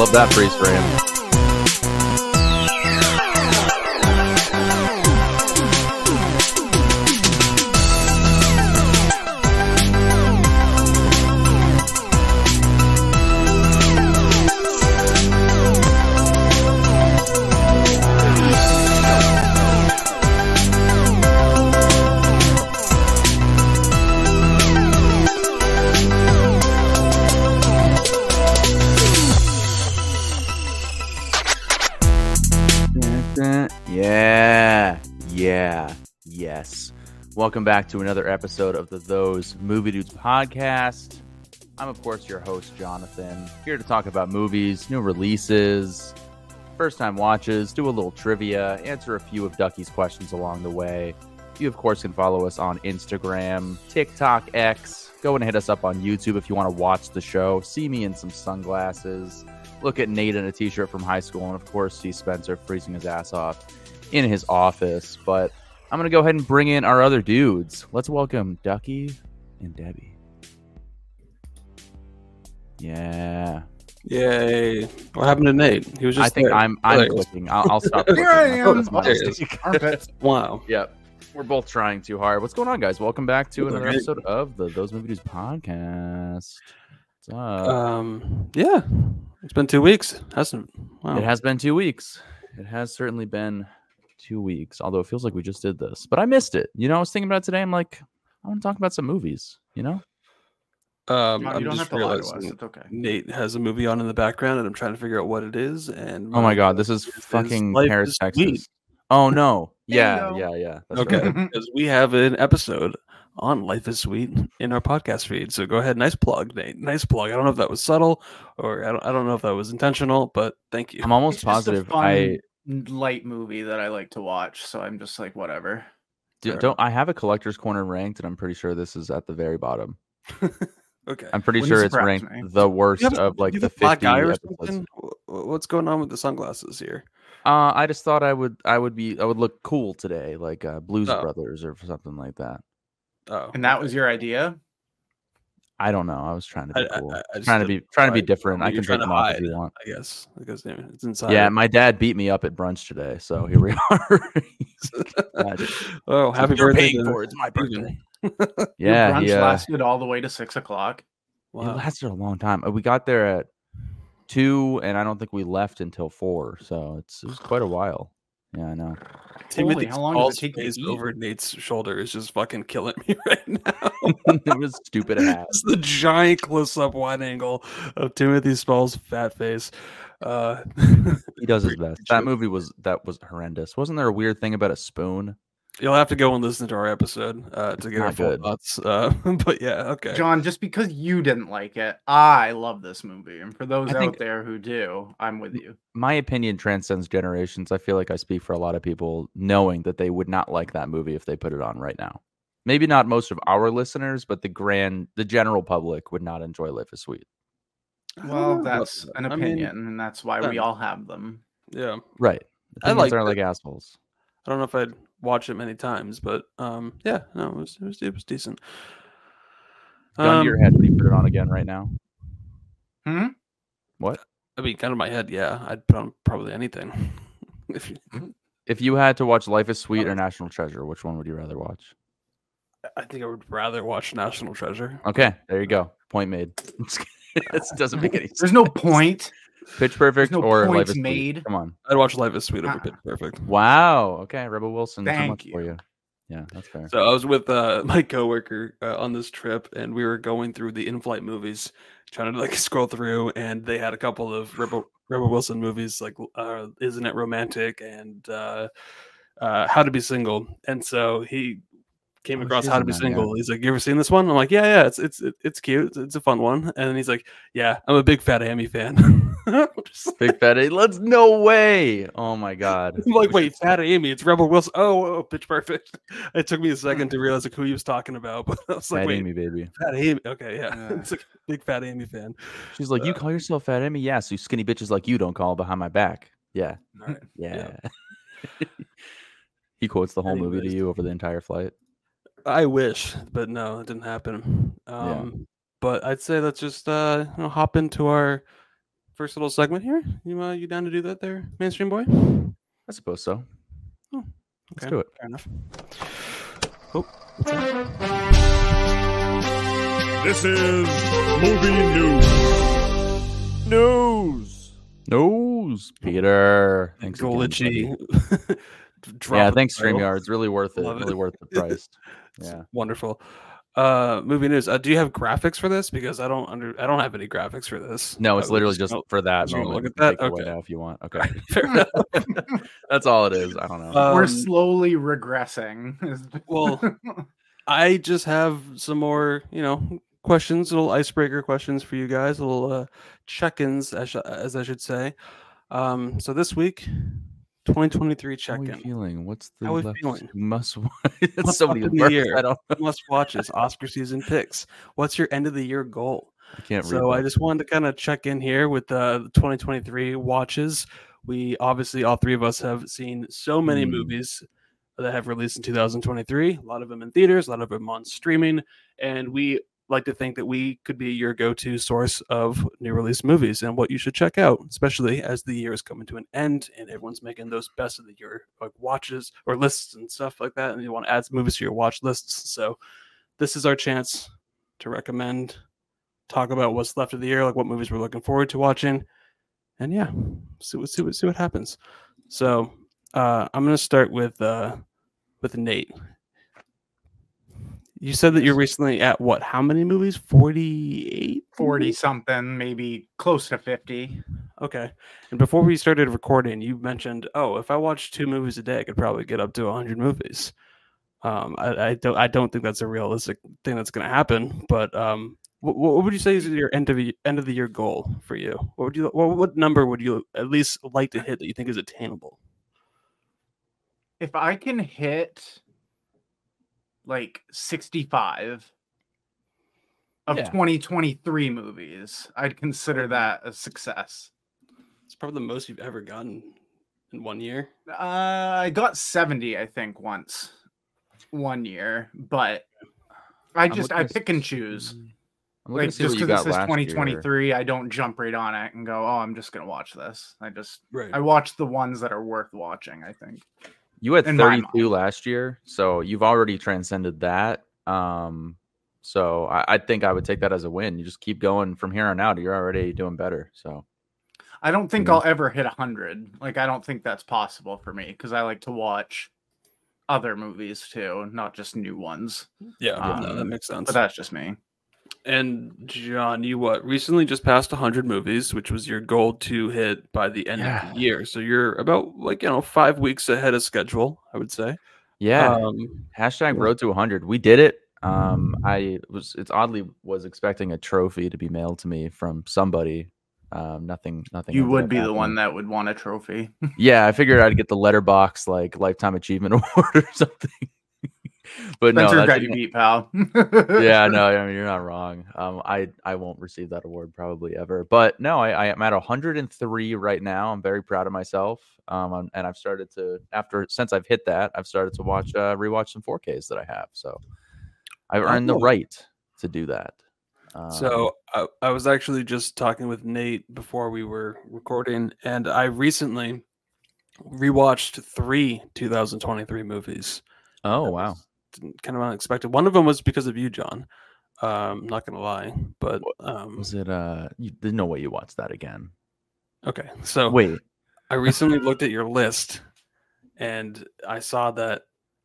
love that freeze frame. Welcome back to another episode of the Those Movie Dudes podcast. I'm, of course, your host, Jonathan, here to talk about movies, new releases, first time watches, do a little trivia, answer a few of Ducky's questions along the way. You, of course, can follow us on Instagram, TikTok, X. Go and hit us up on YouTube if you want to watch the show, see me in some sunglasses, look at Nate in a t shirt from high school, and, of course, see Spencer freezing his ass off in his office. But I'm going to go ahead and bring in our other dudes. Let's welcome Ducky and Debbie. Yeah. Yay! What happened to Nate? He was just. I think there. I'm I'm There. clicking. I'll, I'll stop. Here I am. That's my There it mistake. Armpit. Wow. Yep. We're both trying too hard. What's going on, guys? Welcome back to another great. episode of the Those Movie Dudes podcast. What's up? Um. Yeah. It's been two weeks, hasn't? Wow. It has been two weeks. It has certainly been two weeks, although it feels like we just did this. But I missed it. You know, I was thinking about it today. I'm like, I want to talk about some movies, you know? Um. No, I'm you don't have just to lie to us. It's okay. Nate has a movie on in the background, and I'm trying to figure out what it is. And Oh my god, this is This is fucking Life Paris, is Texas. Sweet. Oh no. Yeah, yeah, yeah. That's Okay, right. because we have an episode on Life is Sweet in our podcast feed. So go ahead, nice plug, Nate. Nice plug. I don't know if that was subtle or I don't, I don't know if that was intentional, but thank you. I'm almost It's positive fun, I light movie that I like to watch, so I'm just like whatever. d- Fair don't I have a collector's corner ranked and I'm pretty sure this is at the very bottom. okay. I'm pretty Wouldn't sure it's ranked me. the worst have- of like you the have black 50 eye or episodes. something? Wh- wh- What's going on with the sunglasses here? Uh, I just thought I would I would be I would look cool today, like uh, Blues Oh. Brothers or something like that. Oh, And that okay. was your idea? I don't know. I was trying to be I- cool. I- I trying to be trying to be different. I can take them off if you want. I guess because it's inside. Yeah, my dad beat me up at brunch today, so here we are. Oh, happy You're birthday! paying for it. It's my birthday. Your yeah, brunch he, uh, lasted all the way to six o'clock. it Wow. lasted a long time. Uh, We got there at two, and I don't think we left until four. So it's it was quite a while. Yeah, I know. Holy, Timothy's how long does it take to over Nate's shoulder is just fucking killing me right now. it was stupid ass. It's the giant close-up wide angle of Timothy Spall's fat face. Uh, He does his best. That movie was that was horrendous. Wasn't there a weird thing about a spoon? You'll have to go and listen to our episode uh, to get our full good. thoughts. Uh, but yeah, okay. John, just because you didn't like it, I love this movie. And for those I out there who do, I'm with you. My opinion transcends generations. I feel like I speak for a lot of people knowing that they would not like that movie if they put it on right now. Maybe not most of our listeners, but the grand the general public would not enjoy Life is Sweet. I don't know Well, that's that. an I mean, opinion, and that's why we all have them. yeah, Right. I Opinions liked are it. like assholes. I don't know if I'd watch it many times, but um, yeah, no, it was it was, it was decent. Gun to your Um, head when you put it on again right now. Hmm? What? I mean, kind of my head, yeah. I'd put on probably anything. if you, If you had to watch Life is Sweet or National Treasure, which one would you rather watch? I think I would rather watch National Treasure. Okay, there you go. Point made. this doesn't make any sense. There's no point. Pitch Perfect no or Life points is Sweet. made. Come on. I'd watch Life is Sweet over Uh-uh. Pitch Perfect. Wow. Okay, Rebel Wilson. so Thank much for you. you. Yeah, that's fair. So I was with uh, my coworker uh, on this trip, and we were going through the in-flight movies, trying to like scroll through, and they had a couple of Rebel, Rebel Wilson movies, like uh, "Isn't It Romantic" and uh, uh, "How to Be Single." And so he came Oh, across "How to Be that, yeah. Single." He's like, "You ever seen this one?" I'm like, "Yeah, yeah, it's it's it's cute. It's, it's a fun one." And he's like, "Yeah, I'm a big Fat Amy fan." I'm just Big Fat A. Let's no way. Oh my god. I'm like, wait, Fat Amy, it's Rebel Wilson. Oh, oh, pitch perfect. It took me a second to realize like who he was talking about, but I was like, Fat wait, Amy, baby. Fat Amy. Okay, yeah, Yeah. it's like a big Fat Amy fan. She's like, you Uh, call yourself Fat Amy? Yeah, so skinny bitches like you don't call behind my back. Yeah, Alright, yeah. yeah. he quotes the whole movie to you over the entire flight. I wish, but no, it didn't happen. Um, But I'd say let's just uh, you know, hop into our first little segment here. You uh, you down to do that there, mainstream boy? I suppose so. Oh, Let's do it. Fair enough. Oh, This is movie news. News. News. Peter. Thanks again, buddy. Golichy. Yeah, thanks StreamYard. It's really worth it. Love it. Really worth the price. Yeah. Wonderful. Uh, movie news. Uh, do you have graphics for this? Because I don't under I don't have any graphics for this. No, it's literally just just for that moment. look at that? take it away Okay. now if you want. Okay. Fair. That's all it is. I don't know. Uh, We're Um, slowly regressing. Well, I just have some more, you know, questions, little icebreaker questions for you guys, little uh, check-ins, as, sh- as I should say. Um, so this week, 2023 How are you feeling? What's the How we feeling? must watch? It's What's so many in words. year? I don't. Must watches Oscar season picks. What's your end of the year goal? I can't. So I just wanted to kind of check in here with the 2023 watches. We obviously all three of us have seen so many Hmm. movies that have released in 2023. A lot of them in theaters, a lot of them on streaming, and we like to think that we could be your go-to source of new release movies and what you should check out, especially as the year is coming to an end and everyone's making those best of the year like watches or lists and stuff like that, and you want to add movies to your watch lists. So this is our chance to recommend talk about what's left of the year, like what movies we're looking forward to watching, and yeah, see what see what see what happens. So uh, I'm gonna start with uh, with Nate. You said that you're recently at what? How many movies? Forty eight. 40 something, maybe close to 50. Okay. And before we started recording, you mentioned, oh, if I watch two movies a day, I could probably get up to hundred movies. Um, I, I don't I don't think that's a realistic thing that's going to happen. But um, what, what would you say is your end of the end of the year goal for you? What would you what, what number would you at least like to hit that you think is attainable? If I can hit like 65 of Yeah. 2023 movies, I'd consider that a success. It's probably the most you've ever gotten in one year. Uh, I got 70, I think, once one year, but I just I pick and choose. Like just because it says last year. 2023, I don't jump right on it and go, "Oh, I'm just gonna watch this." I just Right. I watch the ones that are worth watching. I think. You had 32 last year, so you've already transcended that. Um, so I, I think I would take that as a win. You just keep going from here on out. You're already doing better. So I don't think Mhm. I'll ever hit 100. Like I don't think that's possible for me because I like to watch other movies too, not just new ones. Yeah, no, that Um, makes sense. But that's just me. And John, you what recently just passed 100 movies, which was your goal to hit by the end of the year. So you're about like, you know, five weeks ahead of schedule, I would say. yeah, Um, Hashtag road to 100. We did it. Um, I was it's oddly was expecting a trophy to be mailed to me from somebody. Um, nothing, nothing. You would up be the one that would want a trophy. Yeah, I figured I'd get the Letterboxd like lifetime achievement award or something. But no, Spencer that got you beat, pal. yeah, no, I mean you're not wrong. Um, I I won't receive that award probably ever, but no, I, I am at 103 right now. I'm very proud of myself. Um, and I've started to after since I've hit that, I've started to watch uh, rewatch some 4Ks that I have. So I've Oh, earned the right to do that. Um, So I, I was actually just talking with Nate before we were recording, and I recently rewatched three 2023 movies. oh wow, kind of unexpected. One of them was because of you, John. Um, not gonna lie, but um, was it? Uh, you, there's no way you watched that again. okay. So Wait, I recently looked at your list, and I saw that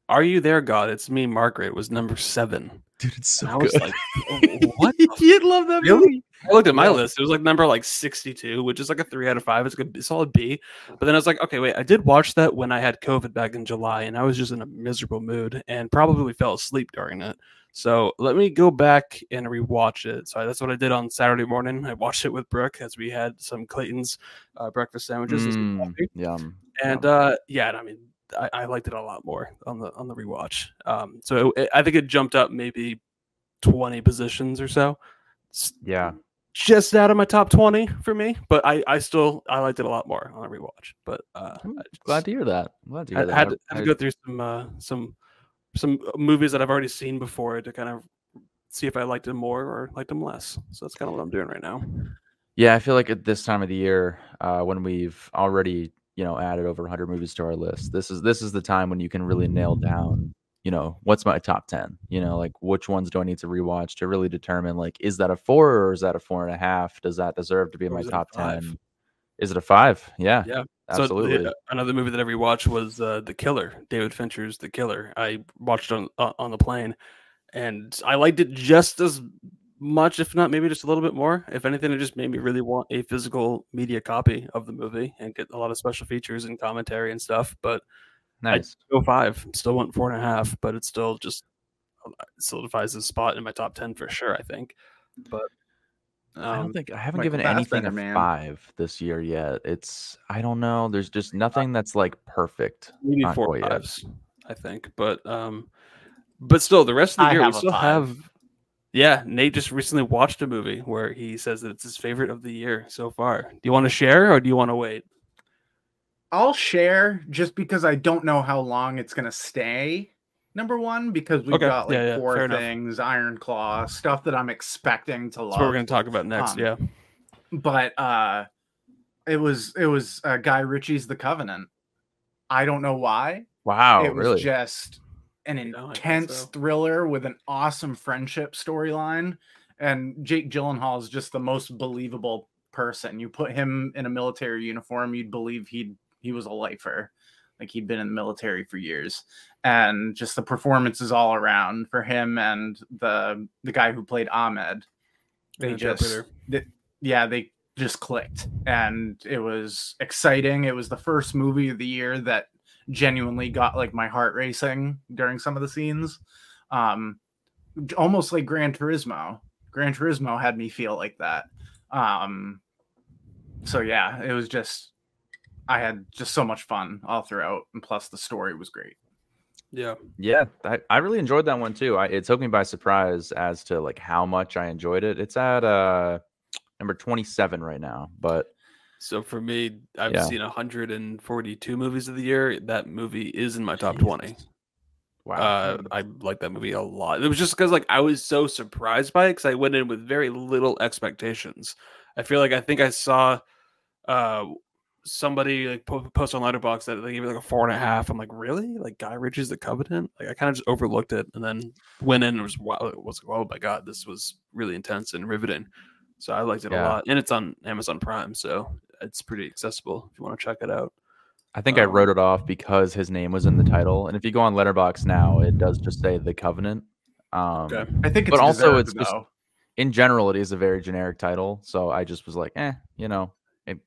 "Are You There, God? It's Me, Margaret" was number seven. dude, it's so And I good. was like, "Oh, "What? You'd love that Really? movie. I looked at my Yeah. list. It was like number like 62, which is like a three out of five. It's a good, solid B. But then I was like, okay, wait, I did watch that when I had COVID back in July, and I was just in a miserable mood and probably fell asleep during it. So let me go back and rewatch it. So that's what I did on Saturday morning. I watched it with Brooke as we had some Clayton's uh, breakfast sandwiches Mm, yum. And yum. uh, yeah, I mean, I, I liked it a lot more on the on the rewatch. Um, so it, I think it jumped up maybe 20 positions or so. Yeah, just out of my top 20 for me, but I, I still I liked it a lot more on a rewatch. But uh, I'm glad to hear that. I'm glad to I hear that. had, I- to, had to go through some uh, some some movies that I've already seen before to kind of see if I liked them more or liked them less. So that's kind of what I'm doing right now. Yeah, I feel like at this time of the year, uh, when we've already, you know, added over 100 movies to our list, this is this is the time when you can really nail down, you know, what's my top 10. You know, like which ones do I need to rewatch to really determine, like, is that a four or is that a four and a half? Does that deserve to be in my is it a top 10? Is it a five? Yeah, Yeah. absolutely. So the, another movie that I rewatched was uh, The Killer, David Fincher's The Killer. I watched on uh, on the plane, and I liked it just as much, if not maybe just a little bit more. If anything, it just made me really want a physical media copy of the movie and get a lot of special features and commentary and stuff. But nice. go five, still went four and a half, but it still just uh, solidifies the spot in my top ten for sure. I think. But I don't um, think I haven't Michael given anything a man. five this year yet. It's I don't know. There's just nothing that's like perfect. maybe Not four quite yet. I think. But um, but still, the rest of the I year we still five. have. Yeah, Nate just recently watched a movie where he says that it's his favorite of the year so far. Do you want to share or do you want to wait? I'll share just because I don't know how long it's gonna stay. Number one, because we've Okay, got like yeah, yeah, four fair enough. things, Iron Claw, stuff that I'm expecting to That's love. what we're going to talk about next. Um, yeah, but uh it was it was uh, Guy Ritchie's The Covenant. I don't know why. Wow, it was really? just an No, intense so. thriller with an awesome friendship storyline. And Jake Gyllenhaal is just the most believable person. You put him in a military uniform, you'd believe he'd he was a lifer, like he'd been in the military for years. And just the performances all around for him and the the guy who played Ahmed. They The just interpreter. th- yeah, they just clicked. And it was exciting. It was the first movie of the year that genuinely got like my heart racing during some of the scenes. Um almost like Gran Turismo. Gran Turismo had me feel like that. Um so yeah, it was just I had just so much fun all throughout and plus the story was great. yeah, Yeah, I, I really enjoyed that one too. I, it took me by surprise as to like how much I enjoyed it. It's at uh number 27 right now, but So for me, I've Yeah. seen 142 movies of the year. That movie is in my top 20. Wow. Uh, I like that movie a lot. It was just because like I was so surprised by it because I went in with very little expectations. I feel like I think I saw uh somebody like po- post on Letterboxd that they gave it like a four and a half. I'm like, really? Like Guy Ritchie's The Covenant? Like I kind of just overlooked it and then went in and was wow, it was like, oh my god, this was really intense and riveting. So I liked it a lot, and it's on Amazon Prime, so it's pretty accessible if you want to check it out. I think I um, wrote it off because his name was in the title. And if you go on Letterboxd now, it does just say The Covenant. Um, Okay. I think it's But also it's just- in general, it is a very generic title. So I just was like, eh, you know,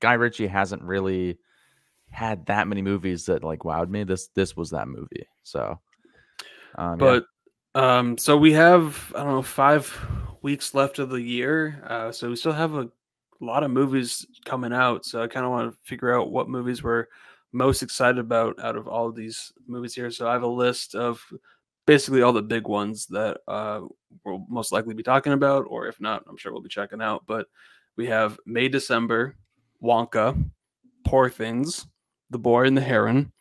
Guy Ritchie hasn't really had that many movies that like wowed me. This this was that movie. So, um, yeah. but um so we have i don't know five weeks left of the year uh so we still have a lot of movies coming out so i kind of want to figure out what movies we're most excited about out of all of these movies here so i have a list of basically all the big ones that uh we'll most likely be talking about or if not i'm sure we'll be checking out but we have may december wonka poor things the boy and the heron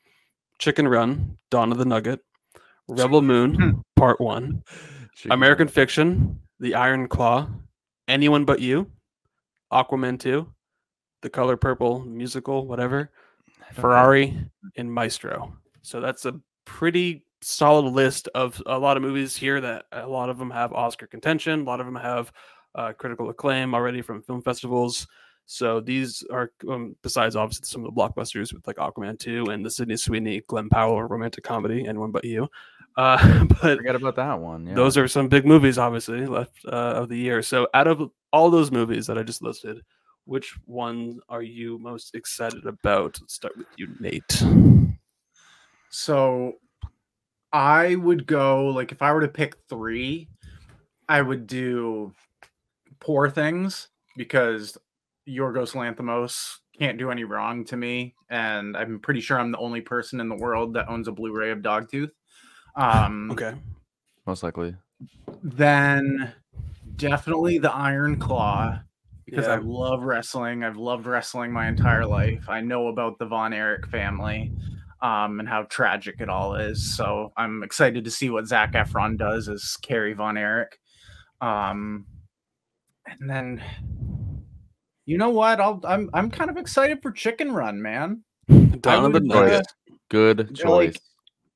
chicken run dawn of the nugget rebel moon part one Chicken American Run. Fiction, The Iron Claw, Anyone But You, Aquaman 2, The Color Purple musical, whatever, Ferrari, and Maestro. So that's a pretty solid list of a lot of movies here that a lot of them have Oscar contention, a lot of them have uh, critical acclaim already from film festivals. So these are, um, besides obviously some of the blockbusters with like Aquaman 2 and the Sydney Sweeney, Glenn Powell romantic comedy, Anyone But You. Uh, but Forget about that one. Yeah. those are some big movies, obviously, left uh, of the year. So, out of all those movies that I just listed, which one are you most excited about? Let's start with you, Nate. So I would go like if I were to pick three, I would do Poor Things because Yorgos Lanthimos can't do any wrong to me, and I'm pretty sure I'm the only person in the world that owns a Blu-ray of Dogtooth. Um, Okay. most likely. Then definitely the Iron Claw because I love wrestling. I've loved wrestling my entire life. I know about the Von Erich family um, and how tragic it all is. So I'm excited to see what Zac Efron does as Kerry Von Erich. Um, and then You know what? I'll I'm I'm kind of excited for Chicken Run, man. Dawn of the would, Nugget. Good choice. like-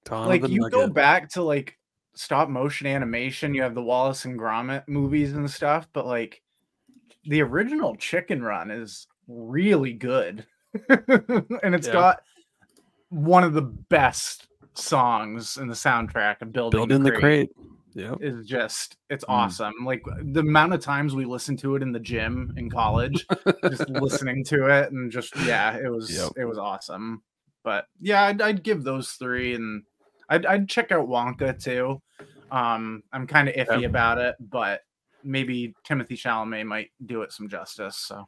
Dawn like of the you go back to like stop motion animation, you have the Wallace and Gromit movies and stuff, but like the original Chicken Run is really good. and it's Yeah. got one of the best songs in the soundtrack of Building, Build in the Crate. crate. Yep. is just it's Mm. awesome. Like the amount of times we listened to it in the gym in college, just listening to it and just yeah, it was Yep. it was awesome. But yeah, I'd, I'd give those three, and I'd, I'd check out Wonka too. Um, I'm kind of iffy Yeah. about it, but maybe Timothée Chalamet might do it some justice. So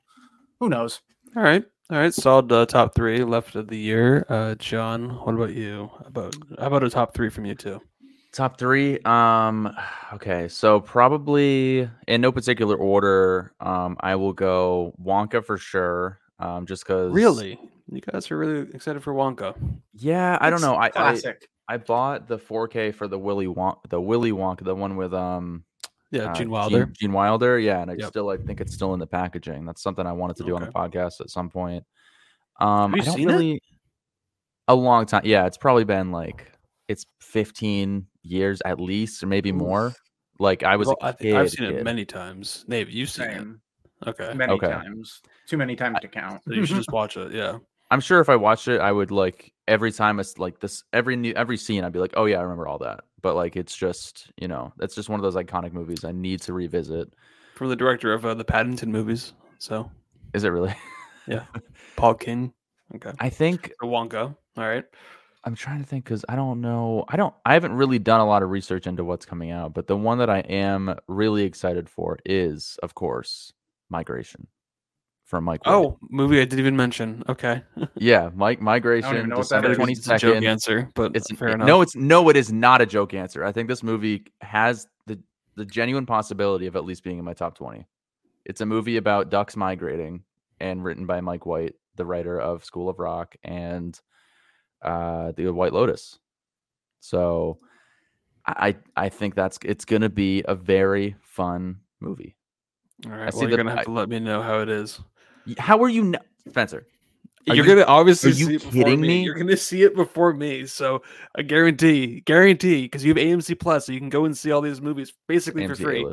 who knows? All right. All right. Solid uh, top three left of the year. Uh, John, what about you? About how about a top three from you too? Top three. Um, okay, so probably in no particular order. Um, I will go Wonka for sure. Um, just because Really? You guys are really excited for Wonka. Yeah, I don't know. I, I classic. I bought the 4K for the Willy Wonka, the Willy Wonka, the one with um Yeah, uh, Gene Wilder. Gene, Wilder. Yeah, and I Yep. still I think it's still in the packaging. That's something I wanted to do on the podcast at some point. Um, you I don't seen it? a long time. Yeah, it's probably been like it's 15 years at least, or maybe more. Like I was Well, a I kid. think I've seen it many times. Nate, you've seen Same. it. Okay. Many Okay. times. Too many times to count. So you should just watch it. Yeah. I'm sure if I watched it, I would like every time it's like this every new every scene, I'd be like, oh yeah, I remember all that. But like it's just you know, that's just one of those iconic movies I need to revisit. From the director of uh, the Paddington movies. So Is it really? Yeah, Paul King. Okay. I think So Wonka. All right. I'm trying to think because I don't know. I don't. I haven't really done a lot of research into what's coming out, but the one that I am really excited for is, of course, Migration from Mike. White. Oh, movie I didn't even mention. Okay. yeah, Mike Migration, know what that December is. twenty It's a joke answer, but It's fair it- enough. no, it's no, it is not a joke answer. I think this movie has the the genuine possibility of at least being in my top twenty. It's a movie about ducks migrating and written by Mike White, the writer of School of Rock and uh, the White Lotus. So, I I think that's it's gonna be a very fun movie. All right, I Well, you're gonna have to let me know how it is. How are you, n- Spencer? Are you're you- gonna obviously are you see it before kidding me. me? You're gonna see it before me, so I guarantee, guarantee, because you have AMC Plus, so you can go and see all these movies basically for free.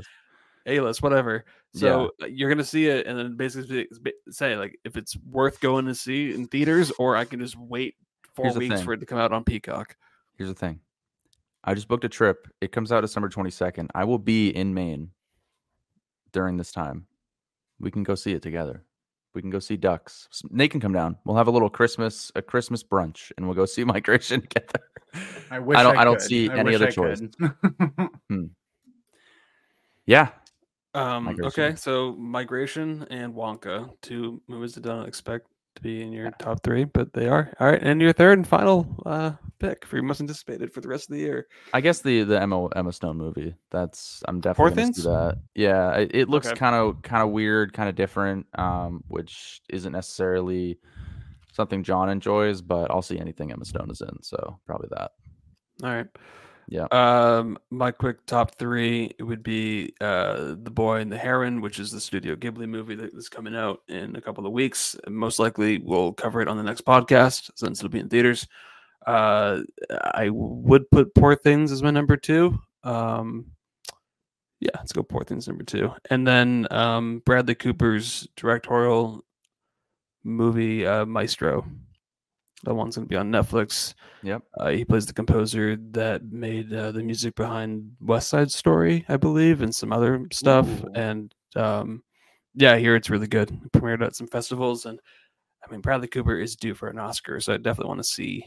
A list, whatever. So uh, you're gonna see it, and then basically say like if it's worth going to see in theaters, or I can just wait four Here's weeks thing. for it to come out on Peacock. Here's the thing. I just booked a trip. It comes out December 22nd. I will be in Maine during this time. We can go see it together. We can go see ducks. S- Nate can come down. We'll have a little Christmas a Christmas brunch and we'll go see Migration together. I wish don't I don't see I any other I choice. could. Yeah. Um, okay, so Migration and Wonka, two movies that don't expect to be in your top three, but they are. All right, and your third and final uh, pick for your most anticipated for the rest of the year. I guess the the Emma Emma Stone movie. That's I'm definitely see that. Yeah, it, it looks kind of kind of weird, kind of different, um, which isn't necessarily something John enjoys, but I'll see anything Emma Stone is in, so probably that. All right. Yeah. Um, my quick top three it would be uh, The Boy and the Heron, which is the Studio Ghibli movie that is coming out in a couple of weeks. Most likely, we'll cover it on the next podcast since it'll be in theaters. Uh, I would put Poor Things as my number two. Um, yeah, let's go Poor Things number two, and then um, Bradley Cooper's directorial movie uh, Maestro. That one's going to be on Netflix. Yep. Uh, he plays the composer that made uh, the music behind West Side Story, I believe, and some other stuff. Ooh. And um, yeah, here it's really good. It premiered at some festivals, and I mean, Bradley Cooper is due for an Oscar, so I definitely want to see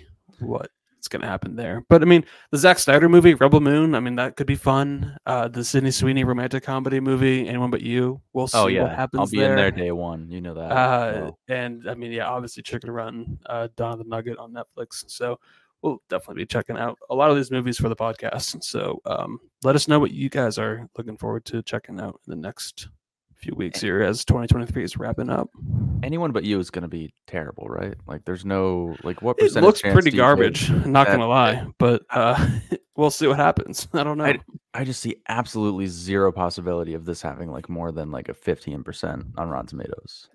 what's going to happen there. But I mean, the Zack Snyder movie, Rebel Moon, I mean, that could be fun. Uh, the Sydney Sweeney romantic comedy movie, Anyone But You. We'll see Oh what yeah, happens I'll be there. in there day one. You know that. Uh, and I mean, yeah, obviously Chicken Run, uh, Dawn of the Nugget on Netflix. So we'll definitely be checking out a lot of these movies for the podcast. So um, let us know what you guys are looking forward to checking out in the next few weeks here as 2023 is wrapping up. Anyone but you is going to be terrible, right? Like, there's no like what It looks pretty do you think garbage, not gonna lie, but uh, we'll see what happens. I don't know. I- I just see absolutely zero possibility of this having like more than like a 15% on Rotten Tomatoes.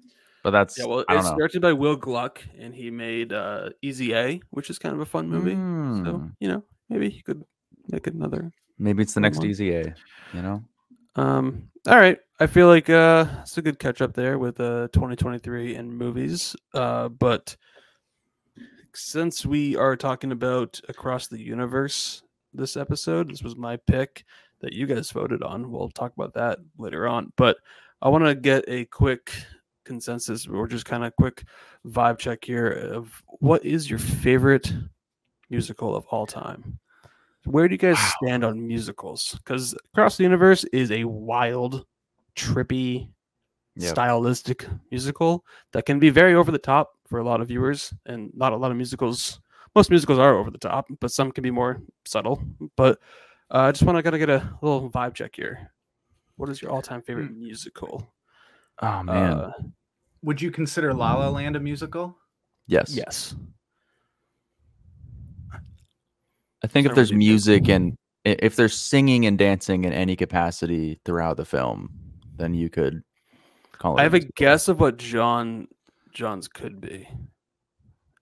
but that's Yeah, well, I don't it's know. directed by Will Gluck, and he made uh, Easy A, which is kind of a fun movie. So Mm, you know, maybe he could make another. maybe it's the next one. Easy A. You know. Um, all right, I feel like uh, it's a good catch up there with uh 2023 and movies. Uh, but since we are talking about across the universe this episode, this was my pick that you guys voted on. We'll talk about that later on. But I want to get a quick consensus or just kind of quick vibe check here of what is your favorite musical of all time? Where do you guys Wow. stand on musicals? Because Across the Universe is a wild, trippy, Yep. stylistic musical that can be very over the top for a lot of viewers, and not a lot of musicals. Most musicals are over the top, but some can be more subtle. But uh, I just want to gotta get a little vibe check here. What is your all-time favorite musical? Oh man. Uh, Would you consider La La Land a musical? yes. yes. I think if there's with you, Jim. music and if there's singing and dancing in any capacity throughout the film, then you could call it. I have a guess of what John John's could be,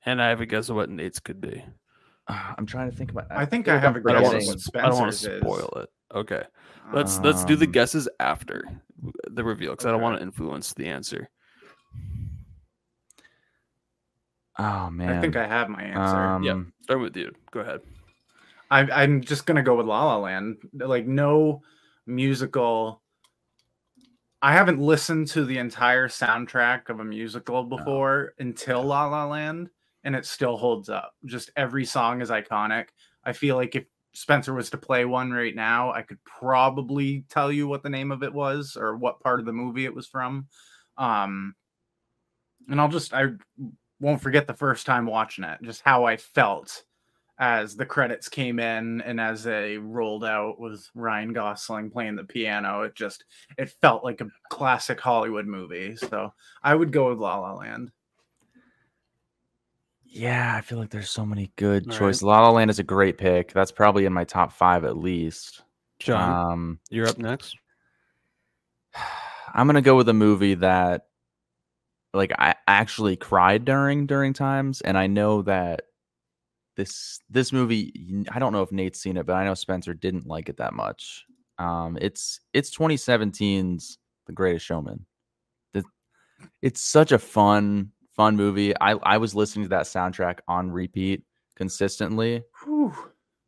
and I have a guess of what Nate's could be. I'm trying to think about. I think I have I'm a I don't guess want of forgetting- what to. I don't want to Spencer's is. spoil it. Okay, let's let's do the Um, guesses after the reveal because I don't want to influence the answer. Oh man. I think I have my answer. Um, Yeah. Start with you. Go ahead. I, I'm just gonna go with La La Land. Like no musical. I haven't listened to the entire soundtrack of a musical before until La La Land, and it still holds up. Just every song is iconic. I feel like if Spencer was to play one right now, I could probably tell you what the name of it was or what part of the movie it was from. Um, and I'll just I won't forget the first time watching it, just how I felt as the credits came in and as they rolled out with Ryan Gosling playing the piano. It just it felt like a classic Hollywood movie. So I would go with La La Land. Yeah, I feel like there's so many good All right. choices. La La Land is a great pick. That's probably in my top five at least. John, Um, you're up next. I'm gonna go with a movie that, like, I actually cried during during times, and I know that this this movie. I don't know if Nate's seen it, but I know Spencer didn't like it that much. Um, it's it's 2017's The Greatest Showman. The, it's such a fun fun movie. I I was listening to that soundtrack on repeat consistently.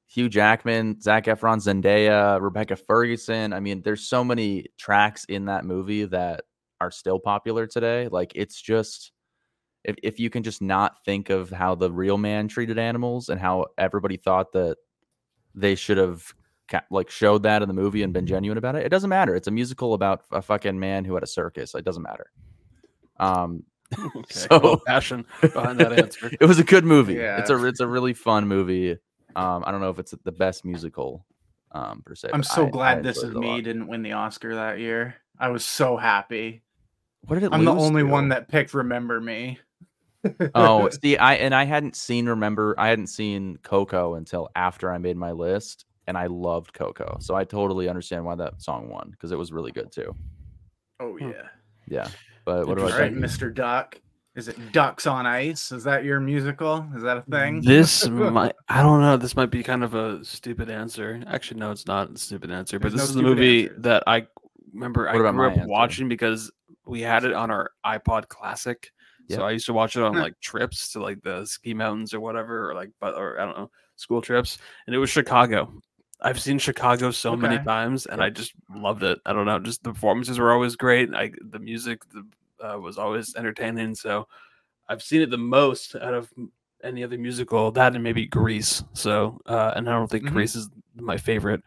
Hugh Jackman, Zac Efron, Zendaya, Rebecca Ferguson. I mean, there's so many tracks in that movie that are still popular today. Like it's just if if you can just not think of how the real man treated animals and how everybody thought that they should have ca- like showed that in the movie and been genuine about it. It doesn't matter. It's a musical about a fucking man who had a circus. It doesn't matter. Um Okay. So- passion behind that answer. it was a good movie. Yeah. It's a it's a really fun movie. Um, I don't know if it's the best musical, um, per se. I'm so I- I glad This Is Me didn't win the Oscar that year. I was so happy. What did it? I'm the only to? one that picked Remember Me. Oh, see, I and I hadn't seen Remember. I hadn't seen Coco until after I made my list, and I loved Coco, so I totally understand why that song won because it was really good too. oh Hmm. yeah. Yeah, but what about right. Mr. Duck. Is it Ducks on Ice? Is that your musical? Is that a thing? This might I don't know. This might be kind of a stupid answer. Actually, no, it's not a stupid answer. But There's no this is the movie answers. that I remember I What about grew up answer? watching because we had it on our iPod Classic. Yep. So I used to watch it on like trips to like the ski mountains or whatever, or like but or I don't know school trips, and it was Chicago. I've seen Chicago so many times, and I just loved it. I don't know, just the performances were always great. I the music the, uh, was always entertaining. So I've seen it the most out of any other musical. That and maybe Grease. So uh, and I don't think Mhm. Grease is my favorite.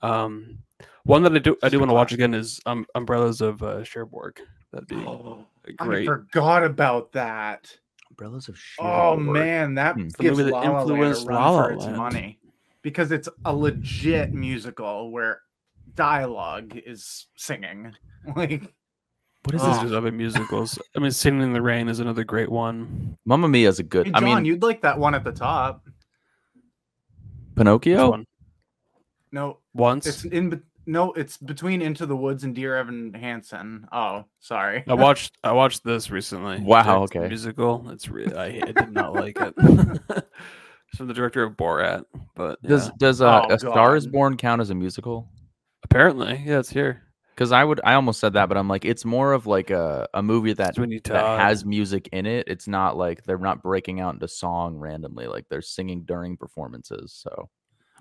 Um, one that I do I do want to watch again is um, Umbrellas of uh, Cherbourg. That'd be Oh, a I great. forgot about that. Umbrellas of Oh man, that Hmm. It's the gives movie that La La Land a influenced run La La for its Land. money because it's a legit musical where dialogue is singing. Like What is Oh. this? There's other musicals. I mean, Singing in the Rain is another great one. Mamma Mia is a good. hey, I mean, you'd like that one at the top. Pinocchio. one? No, Once. it's in bet- No, it's between Into the Woods and Dear Evan Hansen. Oh, sorry. I watched I watched this recently. Wow, It's okay. Musical. It's re- I, I did not like it. it's from the director of Borat, but Does yeah. does uh, Oh, A Star Is Born count as a musical? apparently, yeah, it's here. Because I would, I almost said that, but I'm like, it's more of like a, a movie that that has music in it. It's not like they're not breaking out into song randomly, like they're singing during performances. So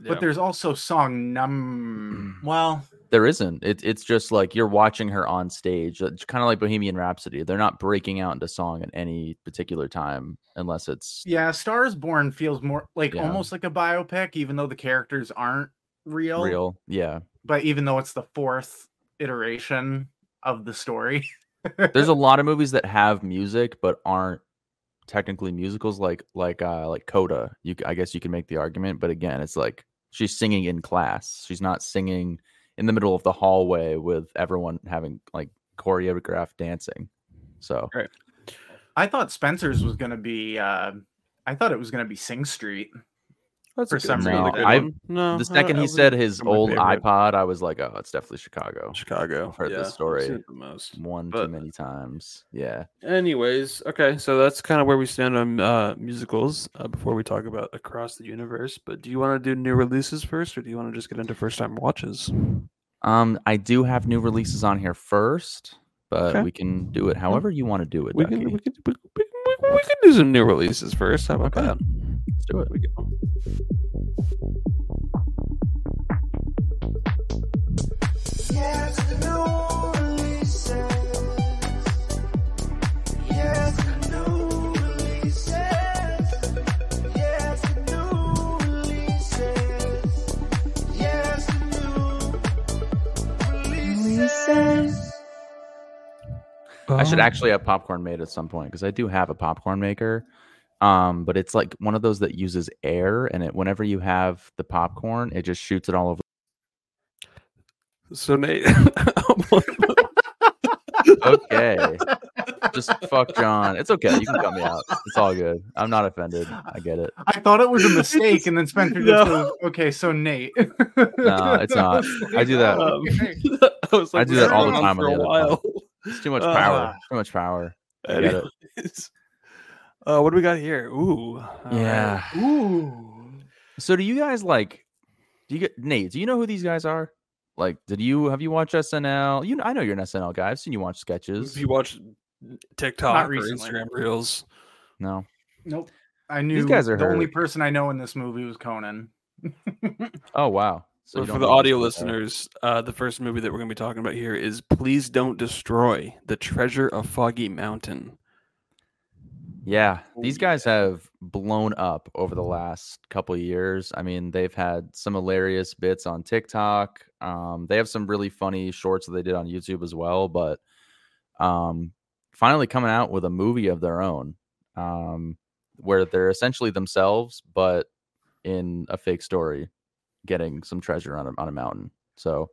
Yeah. But there's also song num. Well, there isn't. It, it's just like you're watching her on stage. It's kind of like Bohemian Rhapsody. They're not breaking out into song at any particular time unless it's yeah, Stars Born feels more like Yeah. almost like a biopic, even though the characters aren't real. real. Yeah. But even though it's the fourth iteration of the story. There's a lot of movies that have music but aren't technically musicals like like uh like Coda. You i guess you can make the argument, but again, it's like she's singing in class. She's not singing in the middle of the hallway with everyone having like choreographed dancing. So I thought Spencer's was gonna be uh I thought it was gonna be Sing Street. That's for a good- some reason. good no, the second I he was said his old favorite. iPod, I was like, oh, it's definitely Chicago. Chicago. I've heard this yeah, I've story. the most. One But- too many times. Yeah. Anyways, okay, so that's kind of where we stand on uh, musicals uh, before we talk about across the universe. But do you want to do new releases first, or do you want to just get into first time watches? Um, I do have new releases on here first, but Okay. we can do it however you want to do it. We Ducky. can, we can we, we, we, we can do some new releases first. How about Okay. that? Let's do it. Here we go. Yes, new releases. Yes, new releases. Yes, new releases. Yes, new releases. I should actually have popcorn made at some point because I do have a popcorn maker. Um, but it's like one of those that uses air, and it whenever you have the popcorn, it just shoots it all over. So Nate, Okay, just fuck John. It's okay. You can cut me out. It's all good. I'm not offended. I get it. I thought it was a mistake, and then Spencer just No. goes, "Okay, so Nate." No, it's not. I do that. um, I, was I do that all the time for on a the while. It's too much Uh, power. Too much power. I get it. Anyways, Uh, what do we got here? Ooh, all right. Yeah. Ooh. So do you guys like? Do you get Nate? Do you know who these guys are? Like, did you have you watched SNL? You, know, I know you're an SNL guy. I've seen you watch sketches. If you watch TikTok or recently. Instagram reels, No. Nope. I knew guys are the only person I know in this movie was Conan. Oh wow. So for the audio these guys are. listeners, uh, the first movie that we're going to be talking about here is "Please Don't Destroy: The Treasure of Foggy Mountain." Yeah, these guys have blown up over the last couple of years. I mean, they've had some hilarious bits on TikTok. Um, they have some really funny shorts that they did on YouTube as well. But um, finally coming out with a movie of their own, um, where they're essentially themselves, but in a fake story, getting some treasure on a on a mountain. So,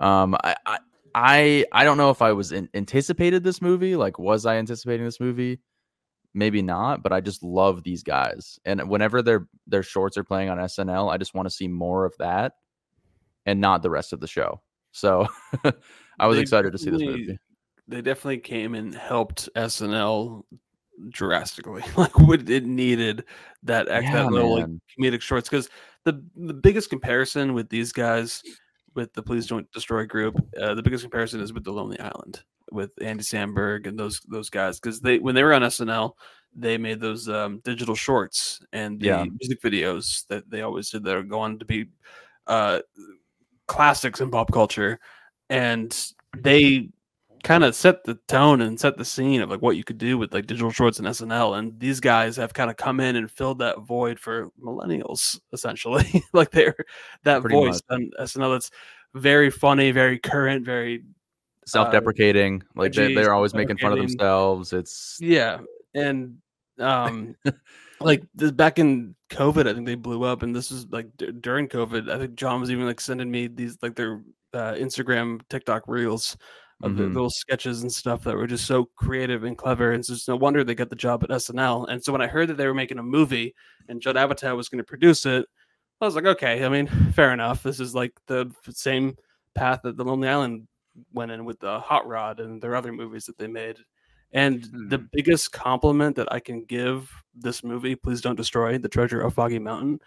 um, I. I I, I don't know if I was in, anticipated this movie. Like, was I anticipating this movie? Maybe not but i just love these guys and whenever their their shorts are playing on snl i just want to see more of that and not the rest of the show so i was They excited to see this movie They definitely came and helped SNL drastically. Like, what it needed that Yeah, that little like, comedic shorts. Because the the biggest comparison with these guys, with the Please Don't Destroy group, uh, the biggest comparison is with the Lonely Island with Andy Samberg and those those guys. Because they when they were on SNL, they made those um, digital shorts and the Yeah. music videos that they always did that are going to be uh, classics in pop culture, and they kind of set the tone and set the scene of like what you could do with like digital shorts and SNL. And these guys have kind of come in and filled that void for millennials, essentially. like they're that Pretty voice on SNL that's very funny, very current, very self-deprecating like they, they're always making fun of themselves it's yeah. And um like this, back in COVID, I think they blew up, and this was like d- during COVID. I think John was even like sending me these like their uh, Instagram, TikTok reels of the little sketches and stuff that were just so creative and clever. And it's just no wonder they got the job at SNL. And so when I heard that they were making a movie and Judd Apatow was going to produce it, I was like, okay, I mean, fair enough. This is like the same path that the Lonely Island went in with the Hot Rod and their other movies that they made. And the Mhm. biggest compliment that I can give this movie, Please Don't Destroy the Treasure of Foggy Mountain,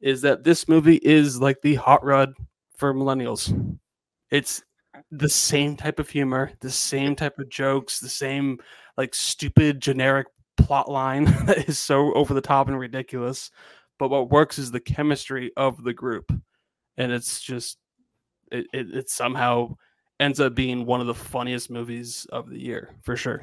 is that this movie is like the Hot Rod for millennials. It's the same type of humor, the same type of jokes, the same like stupid generic plot line that is so over the top and ridiculous. But what works is the chemistry of the group. And it's just it, it, it somehow ends up being one of the funniest movies of the year for sure.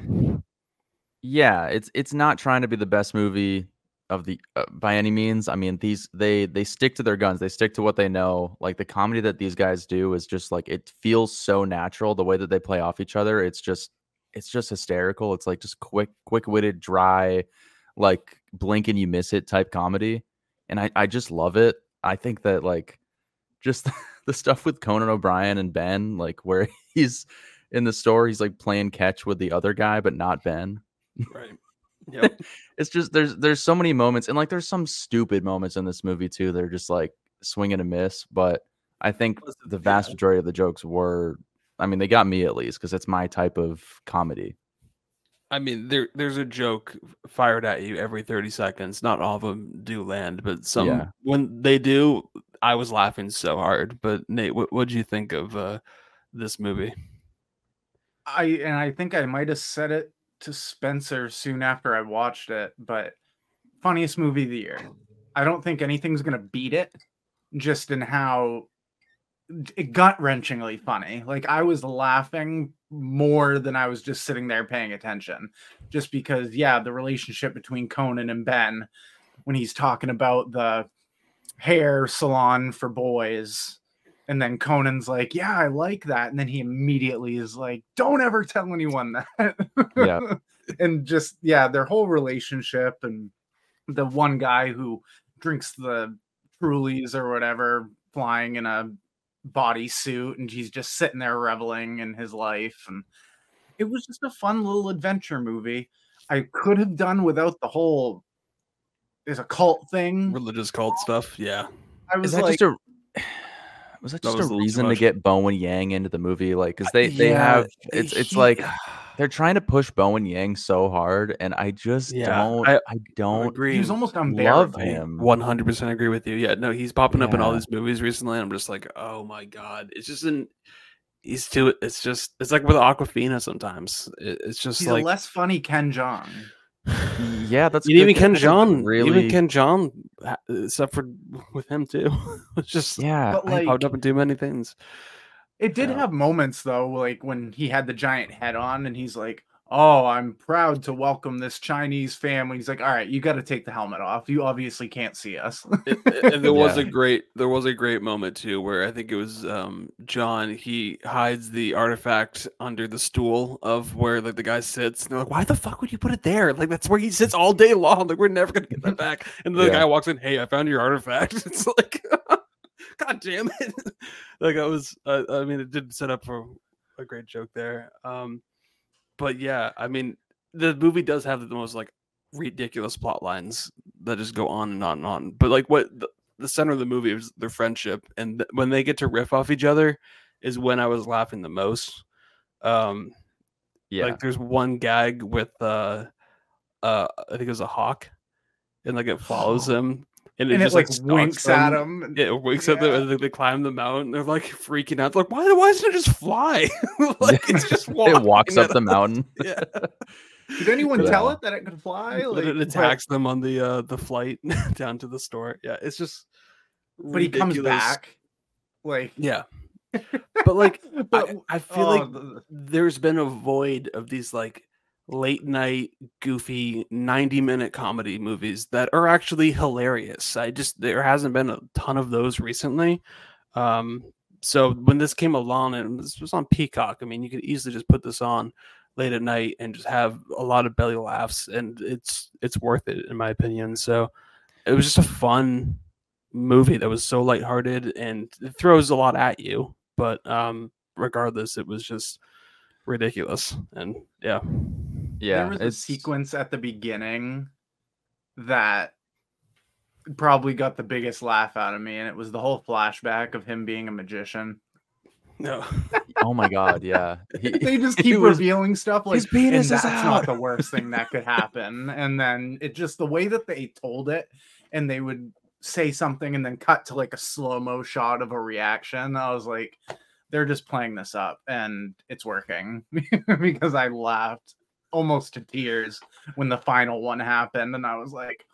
yeah it's it's not trying to be the best movie of the uh, by any means i mean these they they stick to their guns they stick to what they know like the comedy that these guys do is just like it feels so natural the way that they play off each other it's just it's just hysterical it's like just quick quick-witted dry like blink and you miss it type comedy and i i just love it i think that like just the stuff with conan o'brien and ben like where he's in the store he's like playing catch with the other guy but not ben Right. Yep. it's just there's there's so many moments and like there's some stupid moments in this movie too they're just like swing and a miss but i think the vast yeah. majority of the jokes were i mean they got me at least because it's my type of comedy I mean, there there's a joke fired at you every 30 seconds. Not all of them do land, but some Yeah. when they do, I was laughing so hard. But Nate, what what'd you think of uh, this movie? I and I think I might have said it to Spencer soon after I watched it, but funniest movie of the year. I don't think anything's gonna beat it, just in how it gut wrenchingly funny. Like I was laughing more than I was just sitting there paying attention, just because yeah, the relationship between Conan and Ben when he's talking about the hair salon for boys and then Conan's like, "Yeah, I like that." And then he immediately is like, "Don't ever tell anyone that." Yeah. and just yeah, their whole relationship and the one guy who drinks the Trulies or whatever, flying in a bodysuit, and he's just sitting there reveling in his life. And it was just a fun little adventure movie. I could have done without the whole there's a cult thing. Religious cult stuff. Yeah. I was is that like, just a was that That just was a reason to get Bowen Yang into the movie? Like, because they they Yeah, have it's it's he- like they're trying to push Bowen Yang so hard, and I just Yeah, don't I- I, don't agree. He's almost love unbearable. him. One hundred percent agree with you. Yeah, no, he's popping up in all these movies recently. And I'm just like, oh my god, it's just an. He's too. It's just. It's like with Awkwafina. Sometimes It- it's just He's like. a less funny Ken Jeong. Yeah, that's and good even 'cause Ken this John, really even Ken Jeong suffered with him too. it's just yeah. But he like popped up in too many things. It did Yeah. have moments though, like when he had the giant head on and he's like, Oh, I'm proud to welcome this Chinese family. He's like, All right, you got to take the helmet off. You obviously can't see us. It- it- and there was a great there was a great moment too where I think it was um John he hides the artifact under the stool of where like the guy sits and they're like why the fuck would you put it there like that's where he sits all day long like we're never gonna get that back and the Yeah. guy walks in hey I found your artifact it's like god damn it like I was uh, I mean it did set up for a great joke there um but yeah I mean the movie does have the most like ridiculous plot lines that just go on and on and on. But like what the, the center of the movie is their friendship, and th- when they get to riff off each other, is when I was laughing the most. Um, yeah. like there's one gag with uh, uh, I think it was a hawk, and like it follows him, and it and it just like stalks winks at them. him. and- Yeah, it winks at them, Yeah. and they, they climb the mountain. They're like freaking out. Like, why? Why doesn't it just fly? like it's just it walks up the mountain. Yeah. Did anyone Yeah. tell it that it could fly? Like, it but- attacks them on the uh the flight down to the store. Yeah, it's just. but he comes back. Like, Yeah, but like but I, I feel oh, like the- there's been a void of these like late night goofy 90 minute comedy movies that are actually hilarious. I just there hasn't been a ton of those recently um so when this came along and this was on peacock i mean you could easily just put this on late at night and just have a lot of belly laughs and it's it's worth it in my opinion so it was just a fun movie that was so lighthearted and it throws a lot at you but um regardless it was just ridiculous and yeah Yeah, there was a sequence at the beginning that probably got the biggest laugh out of me, and it was the whole flashback of him being a magician. No. Oh my god, yeah. He- they just he keep was- revealing stuff like His penis and is that's out." not the worst thing that could happen and then it just the way that they told it and they would say something and then cut to like a slow-mo shot of a reaction i was like they're just playing this up and it's working because i laughed almost to tears when the final one happened and i was like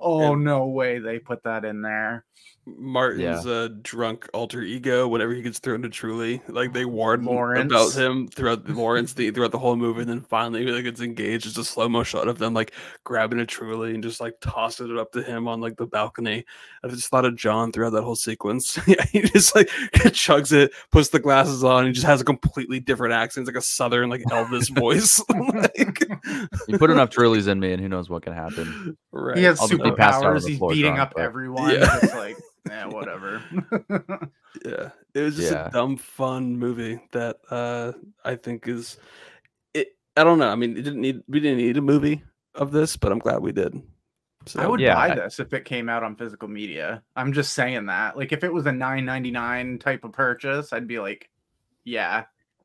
oh And- no way they put that in there Martin's uh, drunk alter ego whenever he gets thrown to Truly. Like they warn about him throughout the Lawrence the, throughout the whole movie, and then finally like gets engaged. It's a slow mo shot of them like grabbing a Truly and just like tossing it up to him on like the balcony. I just thought of John throughout that whole sequence. yeah, he just like chugs it, puts the glasses on, he just has a completely different accent, it's like a southern like Elvis voice. like, you put enough Trulies in me, and who knows what can happen. right. he has I'll be passed out on superpowers he's beating drunk, up but- everyone Yeah. it's like yeah whatever yeah it was just Yeah. a dumb fun movie that uh i think is it i don't know i mean it didn't need we didn't need a movie of this but i'm glad we did so I would Yeah, buy I- this if it came out on physical media. I'm just saying that. Like if it was a 9.99 type of purchase, I'd be like, yeah,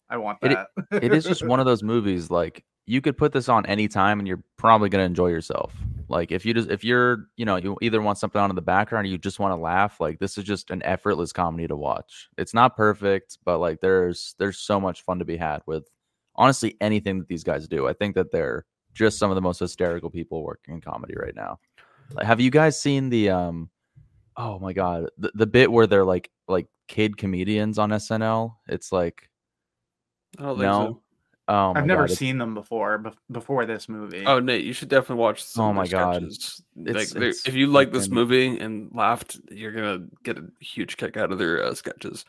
I want It- that. It is just one of those movies like you could put this on anytime, and you're probably gonna enjoy yourself. Like if you just if you're you know you either want something on in the background or you just want to laugh, like this is just an effortless comedy to watch. It's not perfect, but like there's there's so much fun to be had with honestly anything that these guys do. I think that they're just some of the most hysterical people working in comedy right now. Like, have you guys seen the um oh my god the, the bit where they're like like kid comedians on SNL? It's like I don't think no. Oh my I've never God, it's- seen them before bef- before this movie. oh nate you should definitely watch some Oh my God. It's- like it's if you like this movie and laughed you're gonna get a huge kick out of their uh, sketches